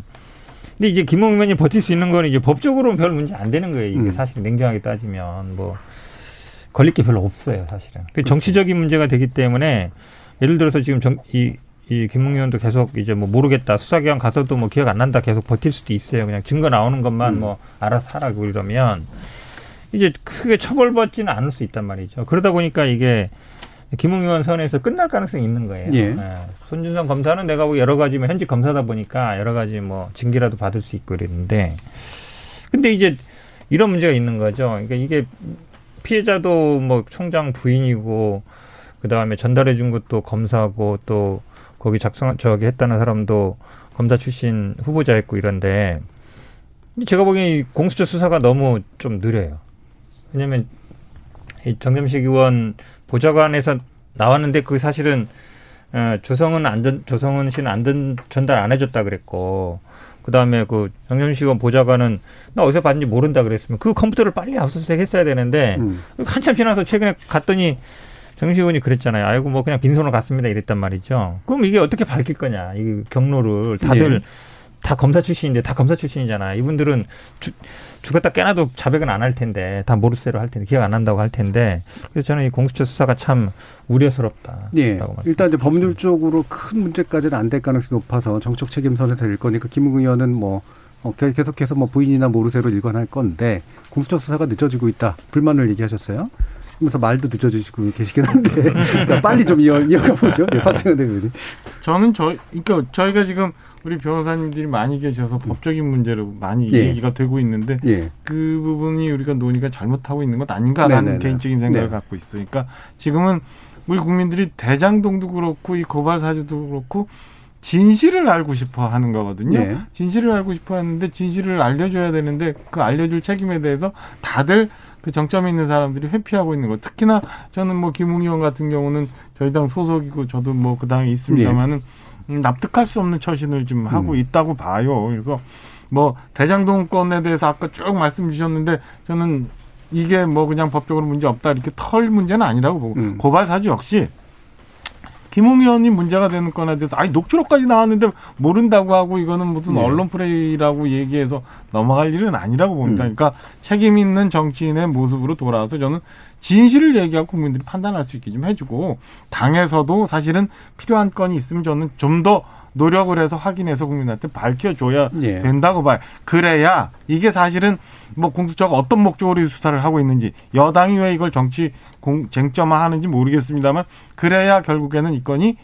근데 이제 김홍 의원이 버틸 수 있는 거는 이제 법적으로는 별 문제 안 되는 거예요. 이게
음.
사실 냉정하게 따지면 뭐 걸릴 게 별로 없어요, 사실은. 그 정치적인 문제가 되기 때문에 예를 들어서 지금 정, 이 이 김웅 의원도 계속 이제 뭐 모르겠다 수사기관 가서도 뭐 기억 안 난다 계속 버틸 수도 있어요. 그냥 증거 나오는 것만
음.
뭐 알아서 하라고 이러면 이제 크게 처벌받지는 않을 수 있단 말이죠. 그러다 보니까 이게 김웅 의원 선에서 끝날 가능성이 있는 거예요.
예.
손준성 검사는 내가 뭐 여러 가지 뭐 현직 검사다 보니까 여러 가지 뭐 징계라도 받을 수 있고 이랬는데 근데 이제 이런 문제가 있는 거죠. 그러니까 이게 피해자도 뭐 총장 부인이고 그 다음에 전달해 준 것도 검사고 또 거기 작성 저기 했다는 사람도 검사 출신 후보자였고 이런데 제가 보기엔 이 공수처 수사가 너무 좀 느려요. 왜냐면 이 정점식 의원 보좌관에서 나왔는데 그 사실은 어, 조성은 안전 조성은 씨는 안전 전달 안 해줬다 그랬고 그 다음에 그 정점식 의원 보좌관은 나 어디서 봤는지 모른다 그랬으면 그 컴퓨터를 빨리 압수수색 했어야 되는데
음.
한참 지나서 최근에 갔더니 정식 의원이 그랬잖아요. 아이고 뭐 그냥 빈손으로 갔습니다 이랬단 말이죠. 그럼 이게 어떻게 밝힐 거냐 이 경로를 다들
예.
다 검사 출신인데 다 검사 출신이잖아. 이분들은 주, 죽었다 깨나도 자백은 안 할 텐데 다 모르쇠로 할 텐데 기억 안 난다고 할 텐데 그래서 저는 이 공수처 수사가 참 우려스럽다.
예. 일단 이제 법률적으로 큰 문제까지는 안 될 가능성이 높아서 정책 책임 선에서 될 거니까 김웅 의원은 뭐 어, 계- 계속해서 뭐 부인이나 모르쇠로 일관할 건데 공수처 수사가 늦어지고 있다 불만을 얘기하셨어요. 그러면서 말도 늦어지시고 계시긴 한데 자, 빨리 좀 이어, 이어가 보죠. 네, 박정현 대변인.
저는 저, 그러니까 저희가 지금 우리 변호사님들이 많이 계셔서 법적인 문제로 많이
예.
얘기가 되고 있는데
예.
그 부분이 우리가 논의가 잘못하고 있는 것 아닌가라는
네네네.
개인적인 생각을
네.
갖고. 그러니까 지금은 우리 국민들이 대장동도 그렇고 이 고발 사주도 그렇고 진실을 알고 싶어 하는 거거든요.
네.
진실을 알고 싶어 하는데 진실을 알려줘야 되는데 그 알려줄 책임에 대해서 다들 그 정점에 있는 사람들이 회피하고 있는 거. 특히나 저는 뭐 김웅 의원 같은 경우는 저희 당 소속이고 저도 뭐 그 당에 있습니다만은 음, 납득할 수 없는 처신을 좀 하고
음.
있다고 봐요. 그래서 뭐 대장동 건에 대해서 아까 쭉 말씀 주셨는데 저는 이게 뭐 그냥 법적으로 문제 없다 이렇게 털 문제는 아니라고 보고
음.
고발 사주 역시 김웅 의원이 문제가 되는 건에 대해서 아니 녹취록까지 나왔는데 모른다고 하고 이거는 무슨
네.
언론 플레이라고 얘기해서 넘어갈 일은 아니라고 봅니다.
음.
그러니까 책임 있는 정치인의 모습으로 돌아와서 저는 진실을 얘기하고 국민들이 판단할 수 있게 좀 해주고 당에서도 사실은 필요한 건이 있으면 저는 좀 더 노력을 해서 확인해서 국민한테 밝혀줘야
예.
된다고 봐요. 그래야 이게 사실은 뭐 공수처가 어떤 목적으로 이 수사를 하고 있는지 여당이 왜 이걸 정치 공, 쟁점화하는지 모르겠습니다만 그래야 결국에는 이 건이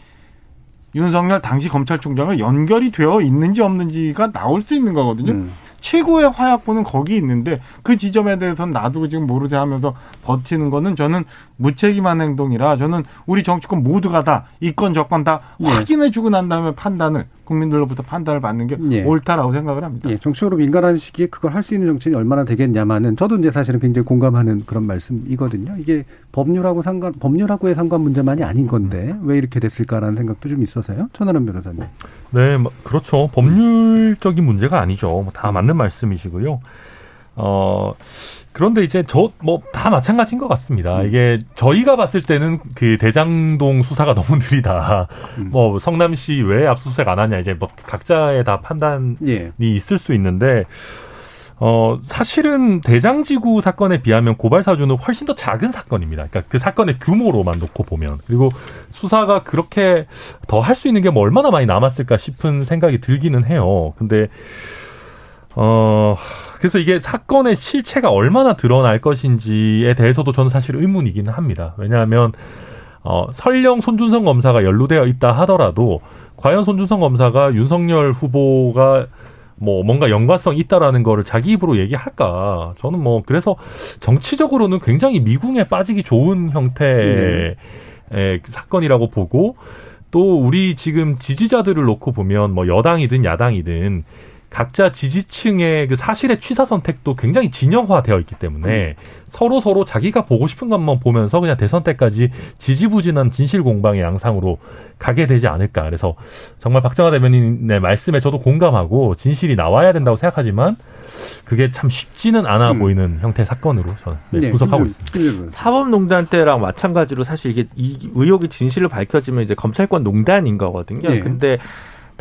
윤석열 당시 검찰총장과 연결이 되어 있는지 없는지가 나올 수 있는 거거든요.
음.
최고의 화약고는 거기 있는데 그 지점에 대해서는 놔두고 지금 모르세 하면서 버티는 거는 저는 무책임한 행동이라 저는 우리 정치권 모두가 다 이건 저건 다
예.
확인해주고 난 다음에 판단을 국민들로부터 판단을 받는 게
예.
옳다라고 생각을 합니다.
예, 정치적으로 민감한 시기에 그걸 할 수 있는 정치인이 얼마나 되겠냐마는 저도 이제 사실은 굉장히 공감하는 그런 말씀이거든요. 이게 법률하고 상관 법률하고의 상관 문제만이 아닌 건데 왜 이렇게 됐을까라는 생각도 좀 있어서요. 천하람 변호사님.
네, 뭐, 그렇죠. 법률적인 문제가 아니죠. 뭐다 맞는 말씀이시고요. 어, 그런데 이제 저, 뭐, 다 마찬가지인 것 같습니다. 이게 저희가 봤을 때는 그 대장동 수사가 너무 느리다.
음.
뭐, 성남시 왜 압수수색 안 하냐. 이제 뭐, 각자의 다 판단이
예.
있을 수 있는데, 어, 사실은 대장지구 사건에 비하면 고발 사주는 훨씬 더 작은 사건입니다. 그러니까 그 사건의 규모로만 놓고 보면. 그리고 수사가 그렇게 더 할 수 있는 게 뭐 얼마나 많이 남았을까 싶은 생각이 들기는 해요. 근데, 어, 그래서 이게 사건의 실체가 얼마나 드러날 것인지에 대해서도 저는 사실 의문이기는 합니다. 왜냐하면, 어, 설령 손준성 검사가 연루되어 있다 하더라도, 과연 손준성 검사가 윤석열 후보가 뭐 뭔가 연관성 있다라는 거를 자기 입으로 얘기할까? 저는 뭐 그래서 정치적으로는 굉장히 미궁에 빠지기 좋은 형태의 사건이라고 보고 또 우리 지금 지지자들을 놓고 보면 뭐 여당이든 야당이든 각자 지지층의 그 사실의 취사 선택도 굉장히 진영화되어 있기 때문에 서로 서로 자기가 보고 싶은 것만 보면서 그냥 대선 때까지 지지부진한 진실 공방의 양상으로 가게 되지 않을까. 그래서 정말 박정화 대변인의 말씀에 저도 공감하고 진실이 나와야 된다고 생각하지만 그게 참 쉽지는 않아
음.
보이는 형태의 사건으로 저는 네,
예,
분석하고
김준-
있습니다.
사법농단 때랑 마찬가지로 사실 이게 이 의혹이 진실로 밝혀지면 이제 검찰권 농단인 거거든요.
예.
근데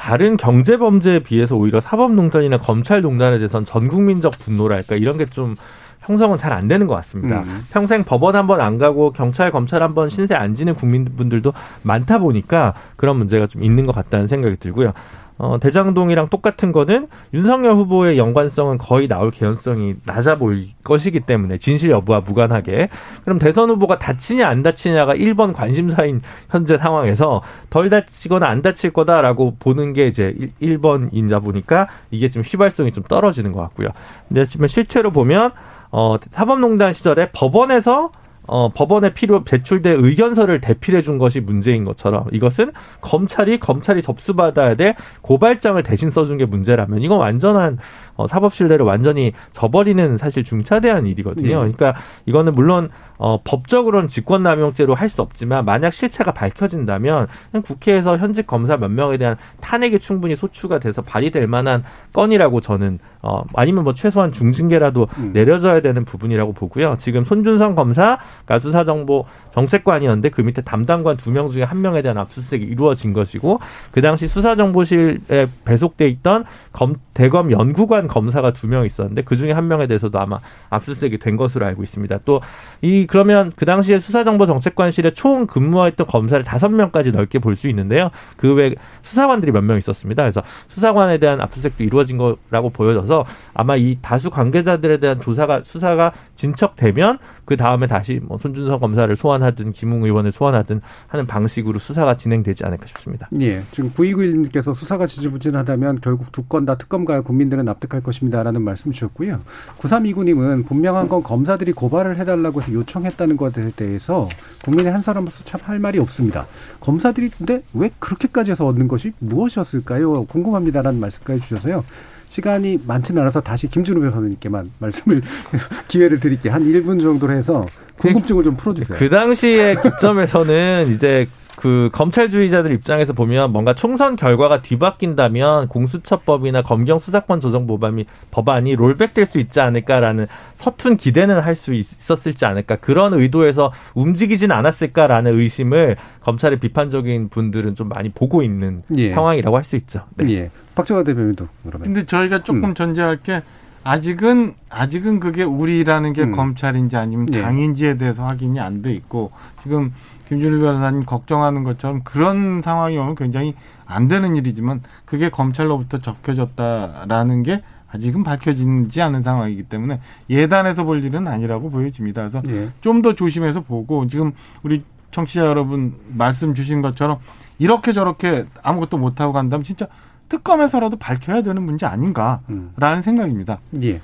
다른 경제 범죄에 비해서 오히려 사법농단이나 검찰농단에 대해서는 전 국민적 분노랄까 이런 게 좀 형성은 잘 안 되는 것 같습니다.
음.
평생 법원 한 번 안 가고 경찰 검찰 한 번 신세 안 지는 국민분들도 많다 보니까 그런 문제가 좀 있는 것 같다는 생각이 들고요. 어, 대장동이랑 똑같은 거는 윤석열 후보의 연관성은 거의 나올 개연성이 낮아 보일 것이기 때문에 진실 여부와 무관하게 그럼 대선 후보가 다치냐 안 다치냐가 1번 관심사인 현재 상황에서 덜 다치거나 안 다칠 거다라고 보는 게 이제 1번이다 보니까 이게 좀 휘발성이 좀 떨어지는 것 같고요. 근데 지금 실제로 보면 어, 사법농단 시절에 법원에서 어, 법원에 필요 배출된 의견서를 대필해 준 것이 문제인 것처럼 이것은 검찰이 검찰이 접수받아야 될 고발장을 대신 써준 게 문제라면 이건 완전한 어, 사법 신뢰를 완전히 저버리는 사실 중차대한 일이거든요.
네.
그러니까 이거는 물론 어, 법적으로는 직권남용죄로 할 수 없지만 만약 실체가 밝혀진다면 국회에서 현직 검사 몇 명에 대한 탄핵이 충분히 소추가 돼서 발의될 만한 건이라고 저는 어, 아니면 뭐 최소한 중징계라도
음.
내려져야 되는 부분이라고 보고요. 지금 손준성 검사가 수사정보 정책관이었는데 그 밑에 담당관 두 명 중에 한 명에 대한 압수수색이 이루어진 것이고 그 당시 수사정보실에 배속돼 있던 검, 대검 연구관 검사가 두 명 있었는데 그 중에 한 명에 대해서도 아마 압수수색이 된 것으로 알고 있습니다. 또 이 그러면 그 당시에 수사정보정책관실에 총 근무했던 검사를 다섯 명까지 넓게 볼 수 있는데요. 그 외 수사관들이 몇 명 있었습니다. 그래서 수사관에 대한 압수수색도 이루어진 거라고 보여져서 아마 이 다수 관계자들에 대한 조사가 수사가 진척되면 그 다음에 다시 뭐 손준성 검사를 소환하든 김웅 의원을 소환하든 하는 방식으로 수사가 진행되지 않을까 싶습니다.
예. 지금 9291님께서 수사가 지지부진하다면 결국 두 건 다 특검가야 국민들은 납득할 것입니다라는 말씀 주셨고요. 9329님은 분명한 건 검사들이 고발을 해달라고 해서 요청했다는 것에 대해서 국민의 한 사람으로서 참 할 말이 없습니다. 검사들이 근데 왜 그렇게까지 해서 얻는 것이 무엇이었을까요? 궁금합니다라는 말씀까지 주셔서요. 시간이 많지는 않아서 다시 김준우 변호사님께만 말씀을 기회를 드릴게요. 한 1분 정도로 해서 궁금증을 좀 풀어주세요.
그 당시의 기점에서는 이제 그 검찰주의자들 입장에서 보면 뭔가 총선 결과가 뒤바뀐다면 공수처법이나 검경 수사권 조정 법안이 법안이 롤백될 수 있지 않을까라는 서툰 기대는 할 수 있었을지 않을까 그런 의도에서 움직이진 않았을까라는 의심을 검찰의 비판적인 분들은 좀 많이 보고 있는
예.
상황이라고 할 수 있죠. 네.
예. 박정화 대변인도 그러면.
근데 저희가 조금
음.
전제할 게 아직은 아직은 그게 우리라는 게
음.
검찰인지 아니면
예.
당인지에 대해서 확인이 안 돼 있고 지금 김준일 변호사님 걱정하는 것처럼 그런 상황이 오면 굉장히 안 되는 일이지만 그게 검찰로부터 적혀졌다라는 게 아직은 밝혀지지 않은 상황이기 때문에 예단해서 볼 일은 아니라고 보여집니다. 그래서
예.
좀더 조심해서 보고 지금 우리 청취자 여러분 말씀 주신 것처럼 이렇게 저렇게 아무것도 못하고 간다면 진짜 특검에서라도 밝혀야 되는 문제 아닌가라는
음.
생각입니다.
예.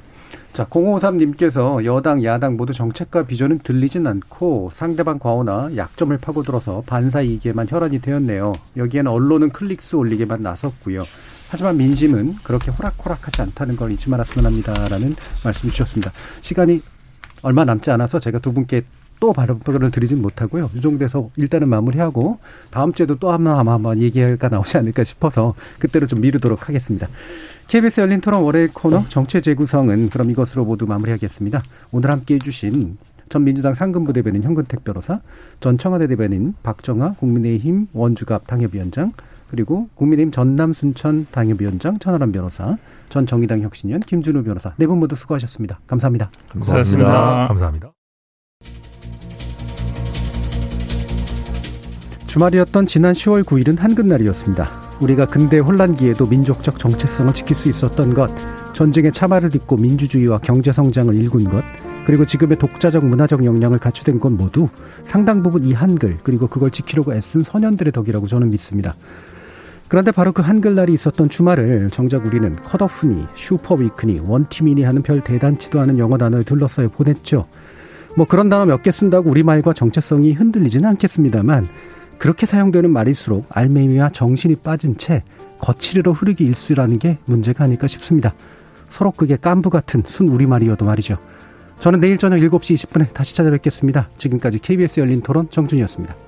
자, 053님께서 여당, 야당 모두 정책과 비전은 들리진 않고 상대방 과오나 약점을 파고들어서 반사 이익에만 혈안이 되었네요. 여기에는 언론은 클릭수 올리게만 나섰고요. 하지만 민심은 그렇게 호락호락하지 않다는 걸 잊지 말았으면 합니다라는 말씀 주셨습니다. 시간이 얼마 남지 않아서 제가 두 분께 또 발언을 드리진 못하고요. 이 정도에서 일단은 마무리하고 다음 주에도 또 한번 아마 한번 얘기가 나오지 않을까 싶어서 그때로 좀 미루도록 하겠습니다. KBS 열린 토론 월요일 코너 정체 재구성은 그럼 이것으로 모두 마무리하겠습니다. 오늘 함께 해주신 전 민주당 상근부 대변인 현근택 변호사, 전 청와대 대변인 박정아 국민의힘 원주갑 당협위원장, 그리고 국민의힘 전남 순천 당협위원장 천하람 변호사, 전 정의당 혁신위원 김준우 변호사 네 분 모두 수고하셨습니다. 감사합니다.
고맙습니다.
감사합니다.
주말이었던 지난 10월 9일은 한글날이었습니다. 우리가 근대 혼란기에도 민족적 정체성을 지킬 수 있었던 것, 전쟁의 참화를 딛고 민주주의와 경제 성장을 일군 것, 그리고 지금의 독자적 문화적 역량을 갖추된 것 모두 상당 부분 이 한글 그리고 그걸 지키려고 애쓴 소년들의 덕이라고 저는 믿습니다. 그런데 바로 그 한글날이 있었던 주말을 정작 우리는 컷오프니, 슈퍼위크니, 원티미니 하는 별 대단치도 않은 영어 단어에 둘러싸여 보냈죠. 뭐 그런 단어 몇 개 쓴다고 우리말과 정체성이 흔들리지는 않겠습니다만 그렇게 사용되는 말일수록 알맹이와 정신이 빠진 채 거칠으로 흐르기 일수라는 게 문제가 아닐까 싶습니다. 서로 그게 깐부 같은 순 우리말이어도 말이죠. 저는 내일 저녁 7시 20분에 다시 찾아뵙겠습니다. 지금까지 KBS 열린 토론 정준이었습니다.